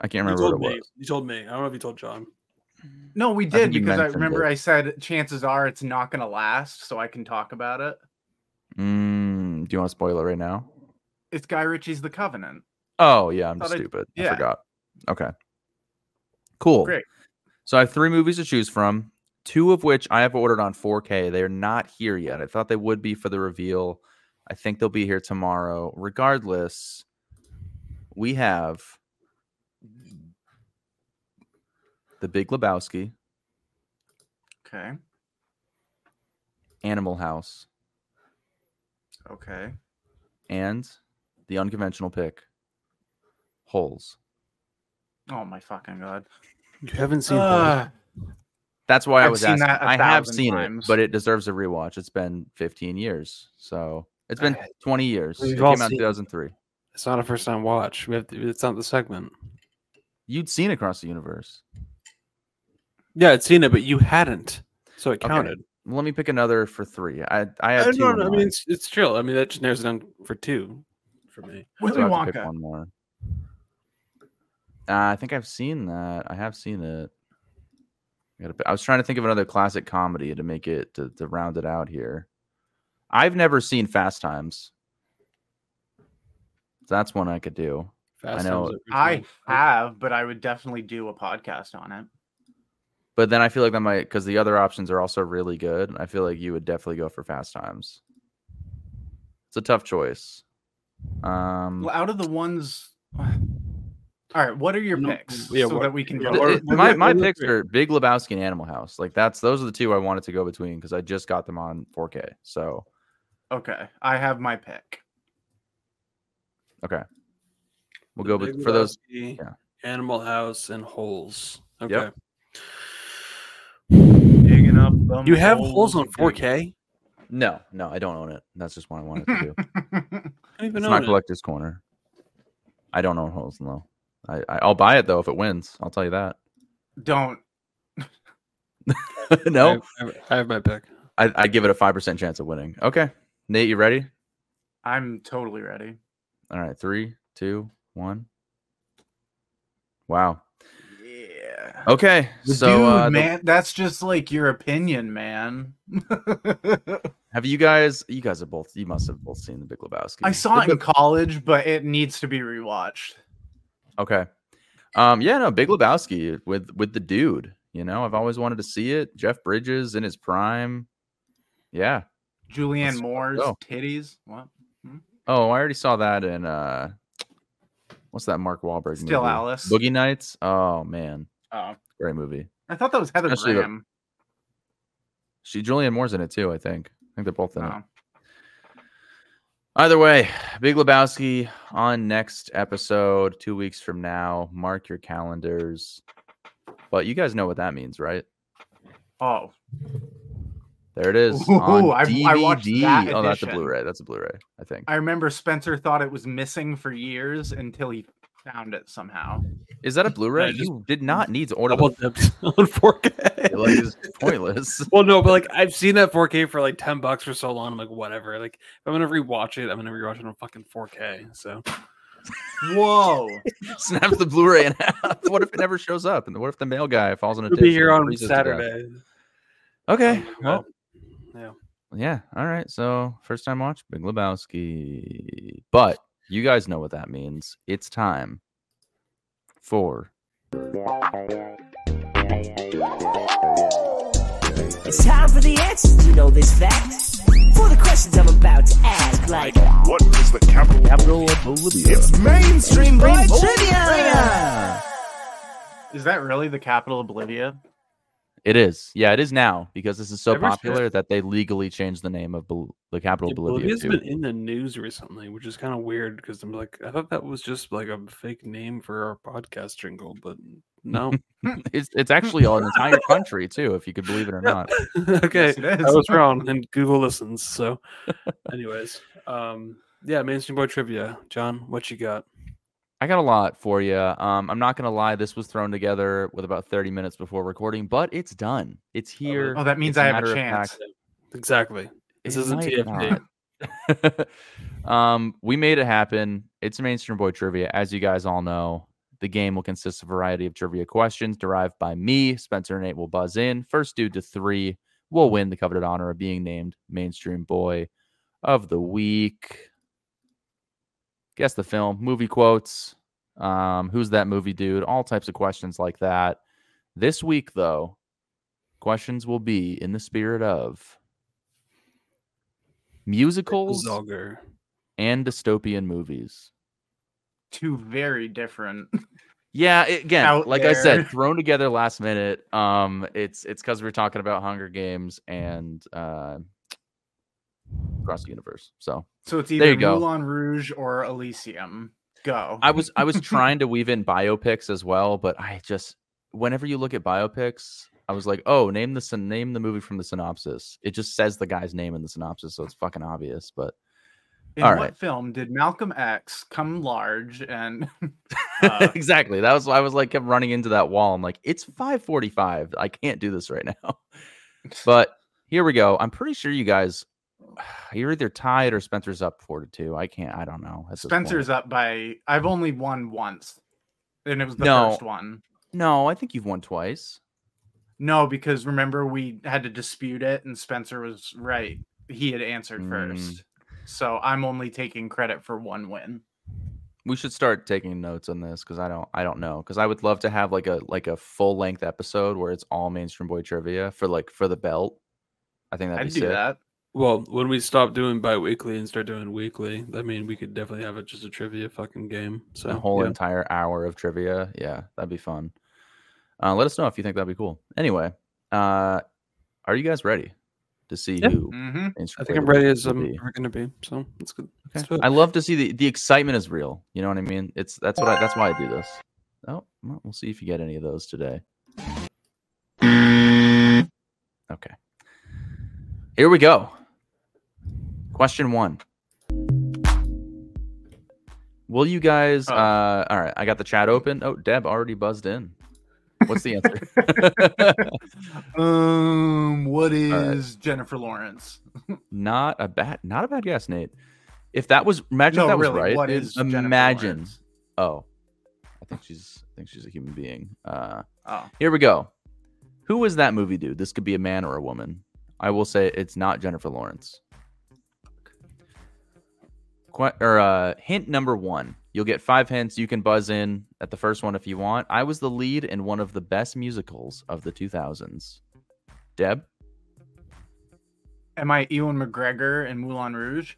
I can't You remember told what it me. was. You told me. I don't know if you told John. No, we did you because I remember it. I said chances are it's not going to last, so I can talk about it. Mm, do you want to spoil it right now? It's Guy Ritchie's The Covenant. Oh yeah, I'm Thought I- stupid. I yeah. forgot. Okay. Cool. Great. So I have three movies to choose from, two of which I have ordered on 4K. They are not here yet. I thought they would be for the reveal. I think they'll be here tomorrow. Regardless, we have The Big Lebowski, Okay. Animal House, Okay. and the unconventional pick, Holes. Oh my fucking god. You haven't seen Ugh. That's why I I've was seen asking. that a I have seen times. it, but it deserves a rewatch. It's been 15 years, so it's been Uh, 20 years. we've It all came out in seen it. 2003. It's not a first time watch. We have to, it's not the segment. You'd seen Across the Universe. Yeah, I'd seen it, but you hadn't, so it Okay. counted. Let me pick another for three. I I Uh, had two. no, no, I mean it's, it's chill. I mean that just narrows it down for two for me. Willy I have pick Wonka. one more. Uh, I think I've seen that. I have seen it. I, gotta, pi- I was trying to think of another classic comedy to make it to, to round it out here. I've never seen Fast Times. That's one I could do. Fast know. Times I have, but I would definitely do a podcast on it. But then I feel like that might because the other options are also really good. I feel like you would definitely go for Fast Times. It's a tough choice. Um, Well, out of the ones, all right, what are your No, picks yeah, so what- that we can go? th- or- it- what- my my picks are Big Lebowski and Animal House. Like that's those are the two I wanted to go between because I just got them on 4K. So Okay, I have my pick. okay, we'll The go with for those. Lebowski, yeah. Animal House and Holes. Okay. Yep. Digging You have Holes on 4K? No, no, I don't own it. That's just what I wanted to do. I don't even it's know. my it. collector's corner. I don't own Holes though. I, I I'll buy it though if it wins. I'll tell you that. Don't. no, I have- I have my pick. I, I give it a five percent chance of winning. Okay, Nate, you ready? I'm totally ready. All right, three, two, one. Wow. Yeah. Okay, so Dude, uh, the- man, that's just like your opinion, man. have you guys? You guys have both. You must have both seen the Big Lebowski. I saw it The in college, but it needs to be rewatched. Okay. Um, yeah, no, Big Lebowski with with the dude. You know, I've always wanted to see it. Jeff Bridges in his prime. Yeah. Julianne Let's Moore's go. titties. What? Oh, I already saw that in uh what's that Mark Wahlberg Still movie? Alice. Boogie Nights. Oh man. Oh, Great movie. I thought that was Heather Especially the- Graham. She Julianne Moore's in it too, I think. I think they're both in it. Oh. Either way, Big Lebowski on next episode, two weeks from now. Mark your calendars. But you guys know what that means, right? Oh, There it is Ooh, on I-. I watched that Edition. oh, that's a. Blu-ray. That's a Blu-ray, I think. I remember Spencer thought it was missing for years until he found it somehow. Is that a Blu-ray? Just- you did not need to order Double dipped on 4K. like it's pointless. well, no, but like I've seen that 4K for like 10 bucks for so long. I'm like, whatever. Like, if I'm gonna rewatch it, I'm gonna rewatch it on fucking 4K. So Whoa! Snaps the Blu-ray in half. What if it never shows up? And what if the mail guy falls on a it'll be here on freezes to death? Saturday. Okay. Oh, Well, yeah. yeah. All right. So first time watch Big Lebowski. But you guys know what that means. It's time for It's time for the answers. You know this fact. For the questions I'm about to ask, like What is the capital? Capital of Bolivia. It's mainstream Boy boy. Trivia. Is that really the capital of Bolivia? It is. Yeah, it is now because this is so Ever since- popular that they legally changed the name of Bol- the capital Yeah, of Bolivia. Bolivia's to- been in the news recently, which is kind of weird because I'm like, I thought that was just like a fake name for our podcast jingle, but no. it's it's actually an entire country too, if you could believe it or not. okay, Yes, it I was wrong, and Google listens. So, anyways, um, yeah, mainstream boy trivia. John, what you got? I got a lot for you. Um, I'm not gonna lie, this was thrown together with about 30 minutes before recording, but it's done. It's here. Oh, that means It's a I have a chance. fact. Exactly. This It isn't might TFD. um, we made it happen. It's mainstream boy trivia, as you guys all know. The game will consist of a variety of trivia questions derived by me. Spencer and Nate will buzz in. First dude to three will win the coveted honor of being named mainstream boy of the week. Guess the film, movie quotes. Um, who's that movie dude? All types of questions like that. This week, though, questions will be in the spirit of musicals Zolgar. and dystopian movies. Two very different. Yeah, it- again, Out like I said, thrown together last minute. Um, it's it's because we are talking about Hunger Games and uh, across the universe. So So it's either. Moulin Rouge or Elysium. Go. I was I was trying to weave in biopics as well, but I just whenever you look at biopics, I was like, oh, name the name the movie from the synopsis. It just says the guy's name in the synopsis, so it's fucking obvious. But In all what right. film did Malcolm X come large and Uh, exactly. That was why I was like kept running into that wall. I'm like, it's 5:45. I can't do this right now. But here we go. I'm pretty sure you guys you're either tied or Spencer's up four to two. I can't. I don't know. at this point. Spencer's up by. I've only won once, and it was the No. first one. No, I think you've won twice. No, because remember we had to dispute it, and Spencer was right. He had answered Mm. first, so I'm only taking credit for one win. We should start taking notes on this because I don't. I don't know because I would love to have like a like a full length episode where it's all mainstream boy trivia for like for the belt. I think that'd I'd be do sick. that. Well, when we stop doing bi-weekly and start doing weekly, I mean, we could definitely have it just a trivia fucking game. So a whole yeah. entire hour of trivia. Yeah, that'd be fun. Uh, let us know if you think that'd be cool. Anyway, uh, are you guys ready to see Yeah. who? hmm I think I'm ready as will I'm be? gonna be. So that's good. Okay. I love to see the the excitement is real. You know what I mean? It's that's what I, that's why I do this. Oh, well, we'll see if you get any of those today. Okay. Here we go. Question one. Will you guys? Oh. Uh, all right, I got the chat open. Oh, Deb already buzzed in. What's the answer? Um, what is right. Jennifer Lawrence? not a bad, not a bad guess, Nate. If that was, imagine no, if that was right. What is dude. imagine. Oh, I think she's. I think she's a human being. Uh, Oh, here we go. Who was that movie dude? This could be a man or a woman. I will say it's not Jennifer Lawrence. Qu- or uh, hint number one. You'll get five hints. You can buzz in at the first one if you want. I was the lead in one of the best musicals of the 2000s. Deb? am I Ewan McGregor in Moulin Rouge?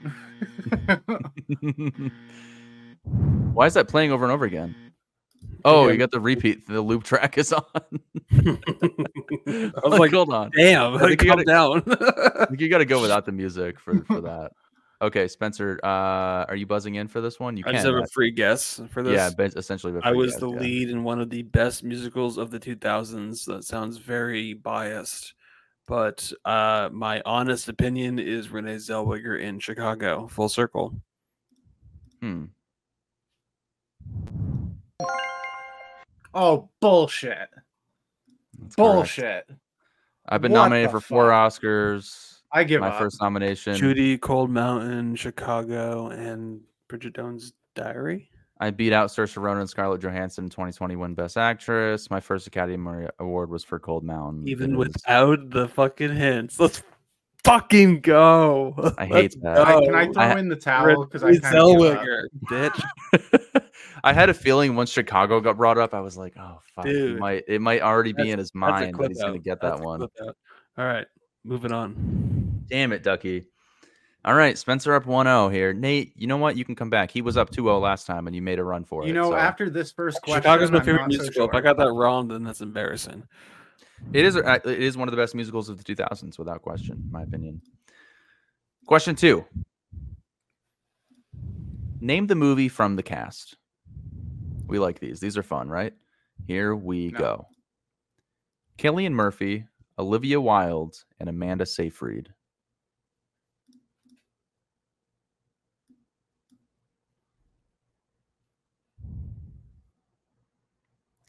Why is that playing over and over again? Oh, you got the repeat. The loop track is on. I was like, hold on. damn, I like, think you calm down. I think you got to go without the music for, for that. Okay, Spencer, uh, are you buzzing in for this one? You I can. just have a free guess for this. yeah, essentially. I was guess, the yeah. lead in one of the best musicals of the 2000s. That sounds very biased, but uh, my honest opinion is Renee Zellweger in Chicago. Full circle. Hmm. Oh, bullshit! that's correct. Bullshit! I've been What nominated for four fuck? Oscars. I give My up. first nomination. Judy, Cold Mountain, Chicago, and Bridget Jones' Diary. I beat out Saoirse Ronan and Scarlett Johansson in 2020 win Best Actress. My first Academy Award was for Cold Mountain. Even was- without the fucking hints, let's fucking go. I hate Let's that. I- go. can I throw I- in the towel because I Renee kind of give. Zellweger, bitch. I had a feeling once Chicago got brought up, I was like, "Oh fuck!" He Dude, might it might already be in his mind that clip he's gonna get That's that one. out. All right, moving on. Damn it, Ducky. All right, Spencer up 1-0 here. Nate, you know what? You can come back. He was up 2-0 last time, and you made a run for it. You know, so- after this first question, Chicago's my favorite not so musical. If I got that wrong, then that's embarrassing. It is uh, it is one of the best musicals of the 2000s without question, in my opinion. Question 2. Name the movie from the cast. We like these. These are fun, right? Here we No. go. Cillian Murphy, Olivia Wilde, and Amanda Seyfried.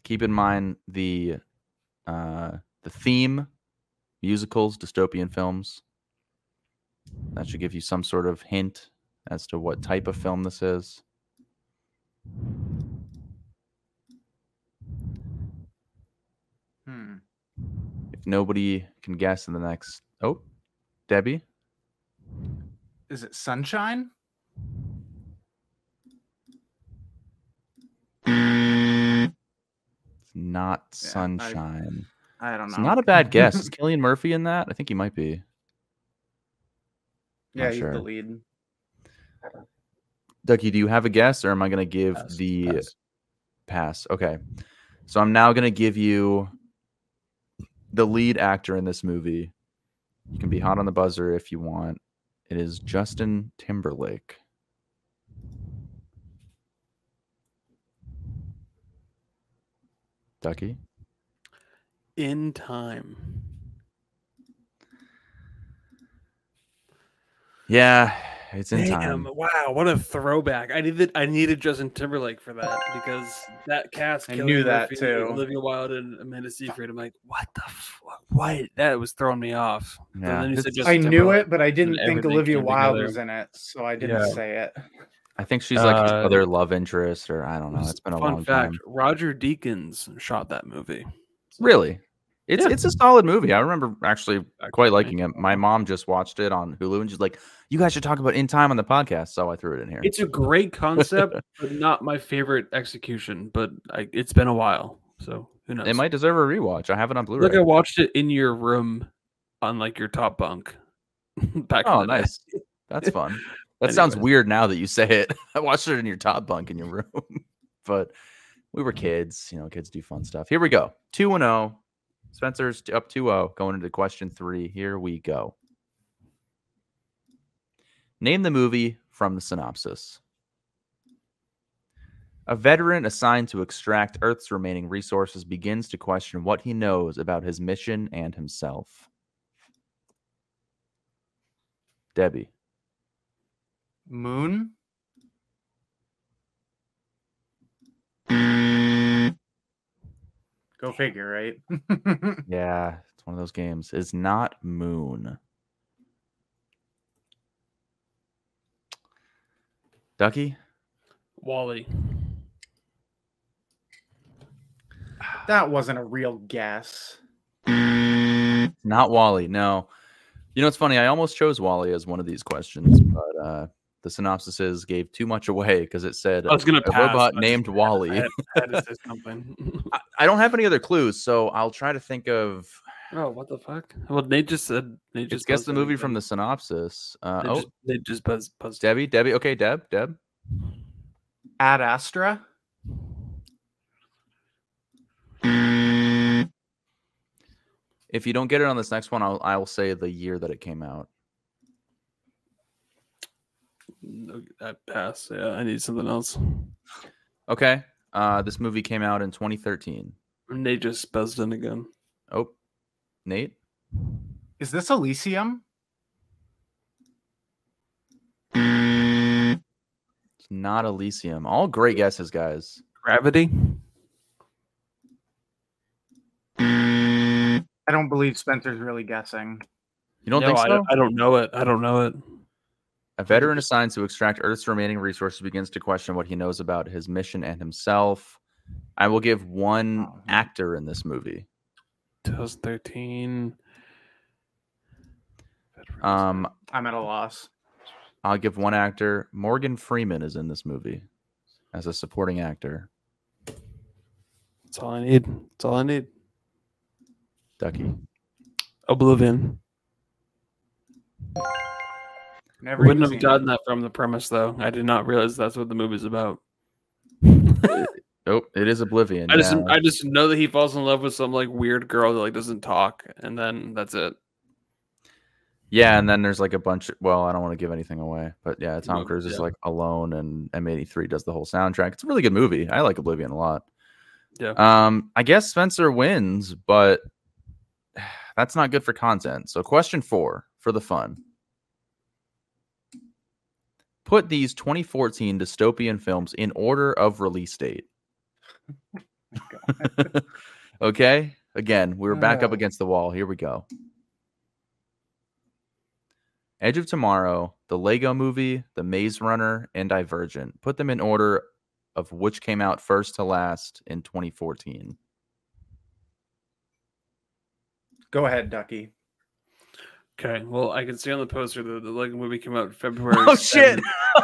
Keep in mind the uh, the theme musicals, dystopian films. That should give you some sort of hint as to what type of film this is. Hmm. If nobody can guess in the next, oh, Debbie, Is it Sunshine? Not Yeah, I- Sunshine. I don't know. It's not a bad guess. Is Cillian Murphy in that? I think he might be. yeah, not he's sure. the lead. Ducky, do you have a guess, or am I going to give Pass, the pass. pass? Okay, so I'm now going to give you the lead actor in this movie. You can be hot on the buzzer if you want. It is Justin Timberlake. Ducky. In time. Yeah, it's in Damn, time. Wow, what a throwback! I needed I needed Justin Timberlake for that because that cast. I knew that too. Olivia Wilde and Amanda Seyfried. I'm like, what the fuck? What? That was throwing me off. Yeah. I knew it, but I didn't think Olivia Wilde was in it, so I didn't yeah. say it. I think she's like Uh, other love interest, or I don't know. It's been a Fun long fact: time. Roger Deakins shot that movie. Really, it's Yeah. it's a solid movie. I remember actually quite liking it. My mom just watched it on Hulu, and she's like, "You guys should talk about In Time on the podcast." So I threw it in here. It's a great concept, but not my favorite execution. But I, it's been a while, so who knows? It might deserve a rewatch. I have it on Blu-ray. Look, I watched it in your room on like your top bunk. Back in oh, nice. That's fun. That sounds weird now that you say it. I watched it in your top bunk in your room, but we were kids. You know, kids do fun stuff. Here we go. Two and zero. Spencer's up 2-0 going into question three. Here we go. Name the movie from the synopsis. A veteran assigned to extract Earth's remaining resources begins to question what he knows about his mission and himself. Debbie. Moon. Go figure, right? Yeah, it's one of those games. It's not Moon. Ducky? WALL-E. that wasn't a real guess. Not WALL-E. No. You know, it's funny. I almost chose WALL-E as one of these questions, but uh, the synopsises gave too much away because it said I was gonna a pass, robot but named I WALL-E. had, I had to say something. I- I don't have any other clues, so I'll try to think of. oh, what the fuck? Well, Nate just said. they Just just guess the movie again. from the synopsis. Uh, They oh, just, they just buzzed. buzzed. Debbie, Debbie. Okay, Deb, Deb. Ad Astra. If you don't get it on this next one, I'll I'll say the year that it came out. No, I pass. Yeah, I need something else. Okay. Uh, this movie came out in 2013. Nate just buzzed in again. Oh, Nate. Is this Elysium? It's not Elysium. All great guesses, guys. Gravity. I don't believe Spencer's really guessing. You don't No, think so? don't- I don't know it. I don't know it. A veteran assigned to extract Earth's remaining resources begins to question what he knows about his mission and himself. I will give one actor in this movie. 2013. Um, I'm at a loss. I'll give one actor. Morgan Freeman is in this movie as a supporting actor. That's all I need. That's all I need. Ducky. Oblivion. Never Wouldn't have seen gotten it. that from the premise, though. I did not realize that's what the movie's about. Oh, it is Oblivion. I just, yeah. I just know that he falls in love with some like weird girl that like doesn't talk, and then that's it. Yeah, and then there's like a bunch. Of, well, I don't want to give anything away, but yeah, Tom No, Cruise is like alone, and M83 does the whole soundtrack. It's a really good movie. I like Oblivion a lot. Yeah. Um, I guess Spencer wins, but that's not good for content. So, question four for the fun: Put these 2014 dystopian films in order of release date. okay. Again, we were back up Oh. against the wall. Here we go. Edge of Tomorrow, the Lego Movie, The Maze Runner, and Divergent. Put them in order of which came out first to last in 2014. Go ahead, Ducky. Okay, well, I can see on the poster that the Lego movie came out in February. Oh, shit.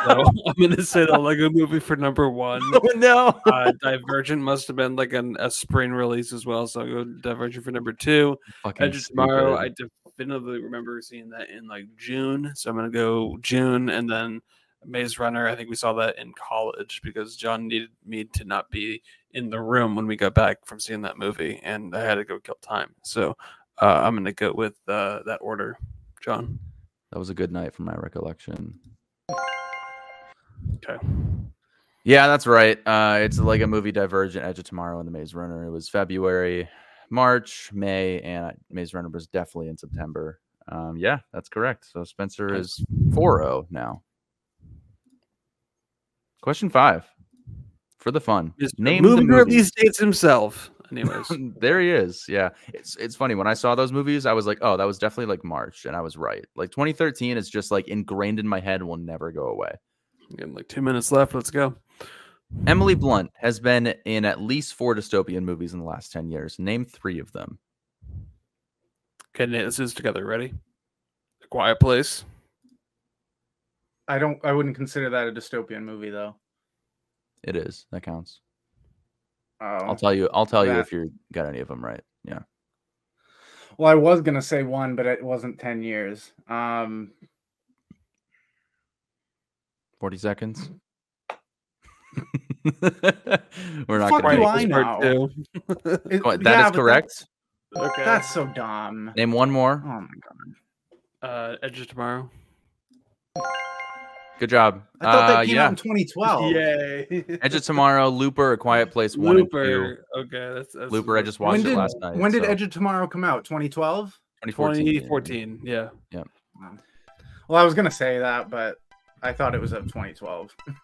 so I'm gonna say the Lego movie for number one. no. Uh, Divergent must have been like an, a spring release as well, so I'll go Divergent for number two. Fucking Edge of Tomorrow, I definitely remember seeing that in like June, so I'm gonna go June, and then Maze Runner. I think we saw that in college because John needed me to not be in the room when we got back from seeing that movie, and I had to go kill time. So uh, I'm gonna go with uh, that order, John. That was a good night from my recollection. Okay. Yeah, that's right. Uh, it's like a movie Divergent, Edge of Tomorrow, and The Maze Runner. It was February, March, May, and Maze Runner was definitely in September. Um, yeah, that's correct. So Spencer is 4-0 now. Question five for the fun. Just Name movie the movie. release dates himself. Anyways, there he is. Yeah, it's it's funny when I saw those movies, I was like, oh, that was definitely like March, and I was right. Like 2013 is just like ingrained in my head and will never go away. Again, like two minutes left. Let's go. Emily Blunt has been in at least four dystopian movies in the last 10 years. Name three of them. Okay, Nate, this is together. Ready? A Quiet Place. I don't. I wouldn't consider that a dystopian movie, though. It is that counts. Oh, I'll tell you. I'll tell you if you got any of them right. Yeah. well, I was gonna say one, but it wasn't ten years. Um, 40 seconds. We're not Fuck going do to I Part know? two. it- That is yeah, but correct. Okay. That's, that's so dumb. Name one more. Oh my god! uh, Edge of Tomorrow. Good job. I thought Uh, that came yeah. out in 2012. Yay. Edge of Tomorrow, Looper, A Quiet Place, one and two. Looper. Okay, that's, that's Looper, I just watched When it last night. when did so Edge of Tomorrow come out? 2012. 2014. 2014. Yeah. Yeah. Well, I was gonna say that, but I thought it was of 2012.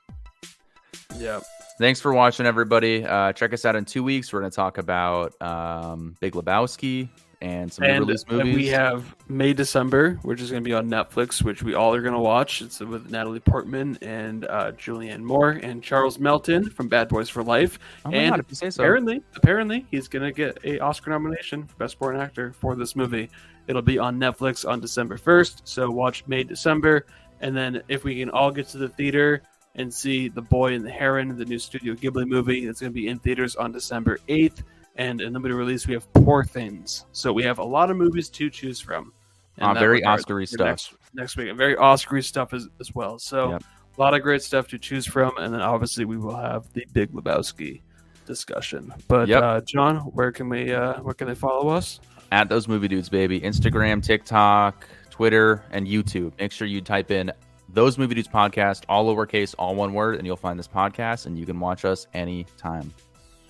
Yeah. Thanks for watching, everybody. Uh, check us out in two weeks. We're going to talk about um, Big Lebowski and some And, release and movies. we have May December, which is going to be on Netflix, which we all are going to watch. It's with Natalie Portman and uh, Julianne Moore and Charles Melton from Bad Boys for Life. oh and God, if you say so. Apparently, apparently, he's going to get a Oscar nomination for Best Supporting Actor for this movie. It'll be on Netflix on December 1st, so watch May December, and then if we can all get to the theater and see The Boy and the Heron, the new Studio Ghibli movie, it's going to be in theaters on December 8th, and in limited release we have Poor Things. So we have a lot of movies to choose from. in Uh, very regard stuff. Next, next week, and very Oscar stuff as, as well. So Yep. a lot of great stuff to choose from, and then obviously we will have the Big Lebowski discussion. But Yep. uh, John, where can we uh, where can they follow us? At those movie dudes, baby. Instagram, TikTok, Twitter, and YouTube. Make sure you type in those movie dudes podcast, all lowercase, all one word, and you'll find this podcast, and you can watch us anytime.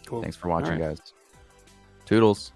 Cool. Thanks for watching, All right. guys. Toodles.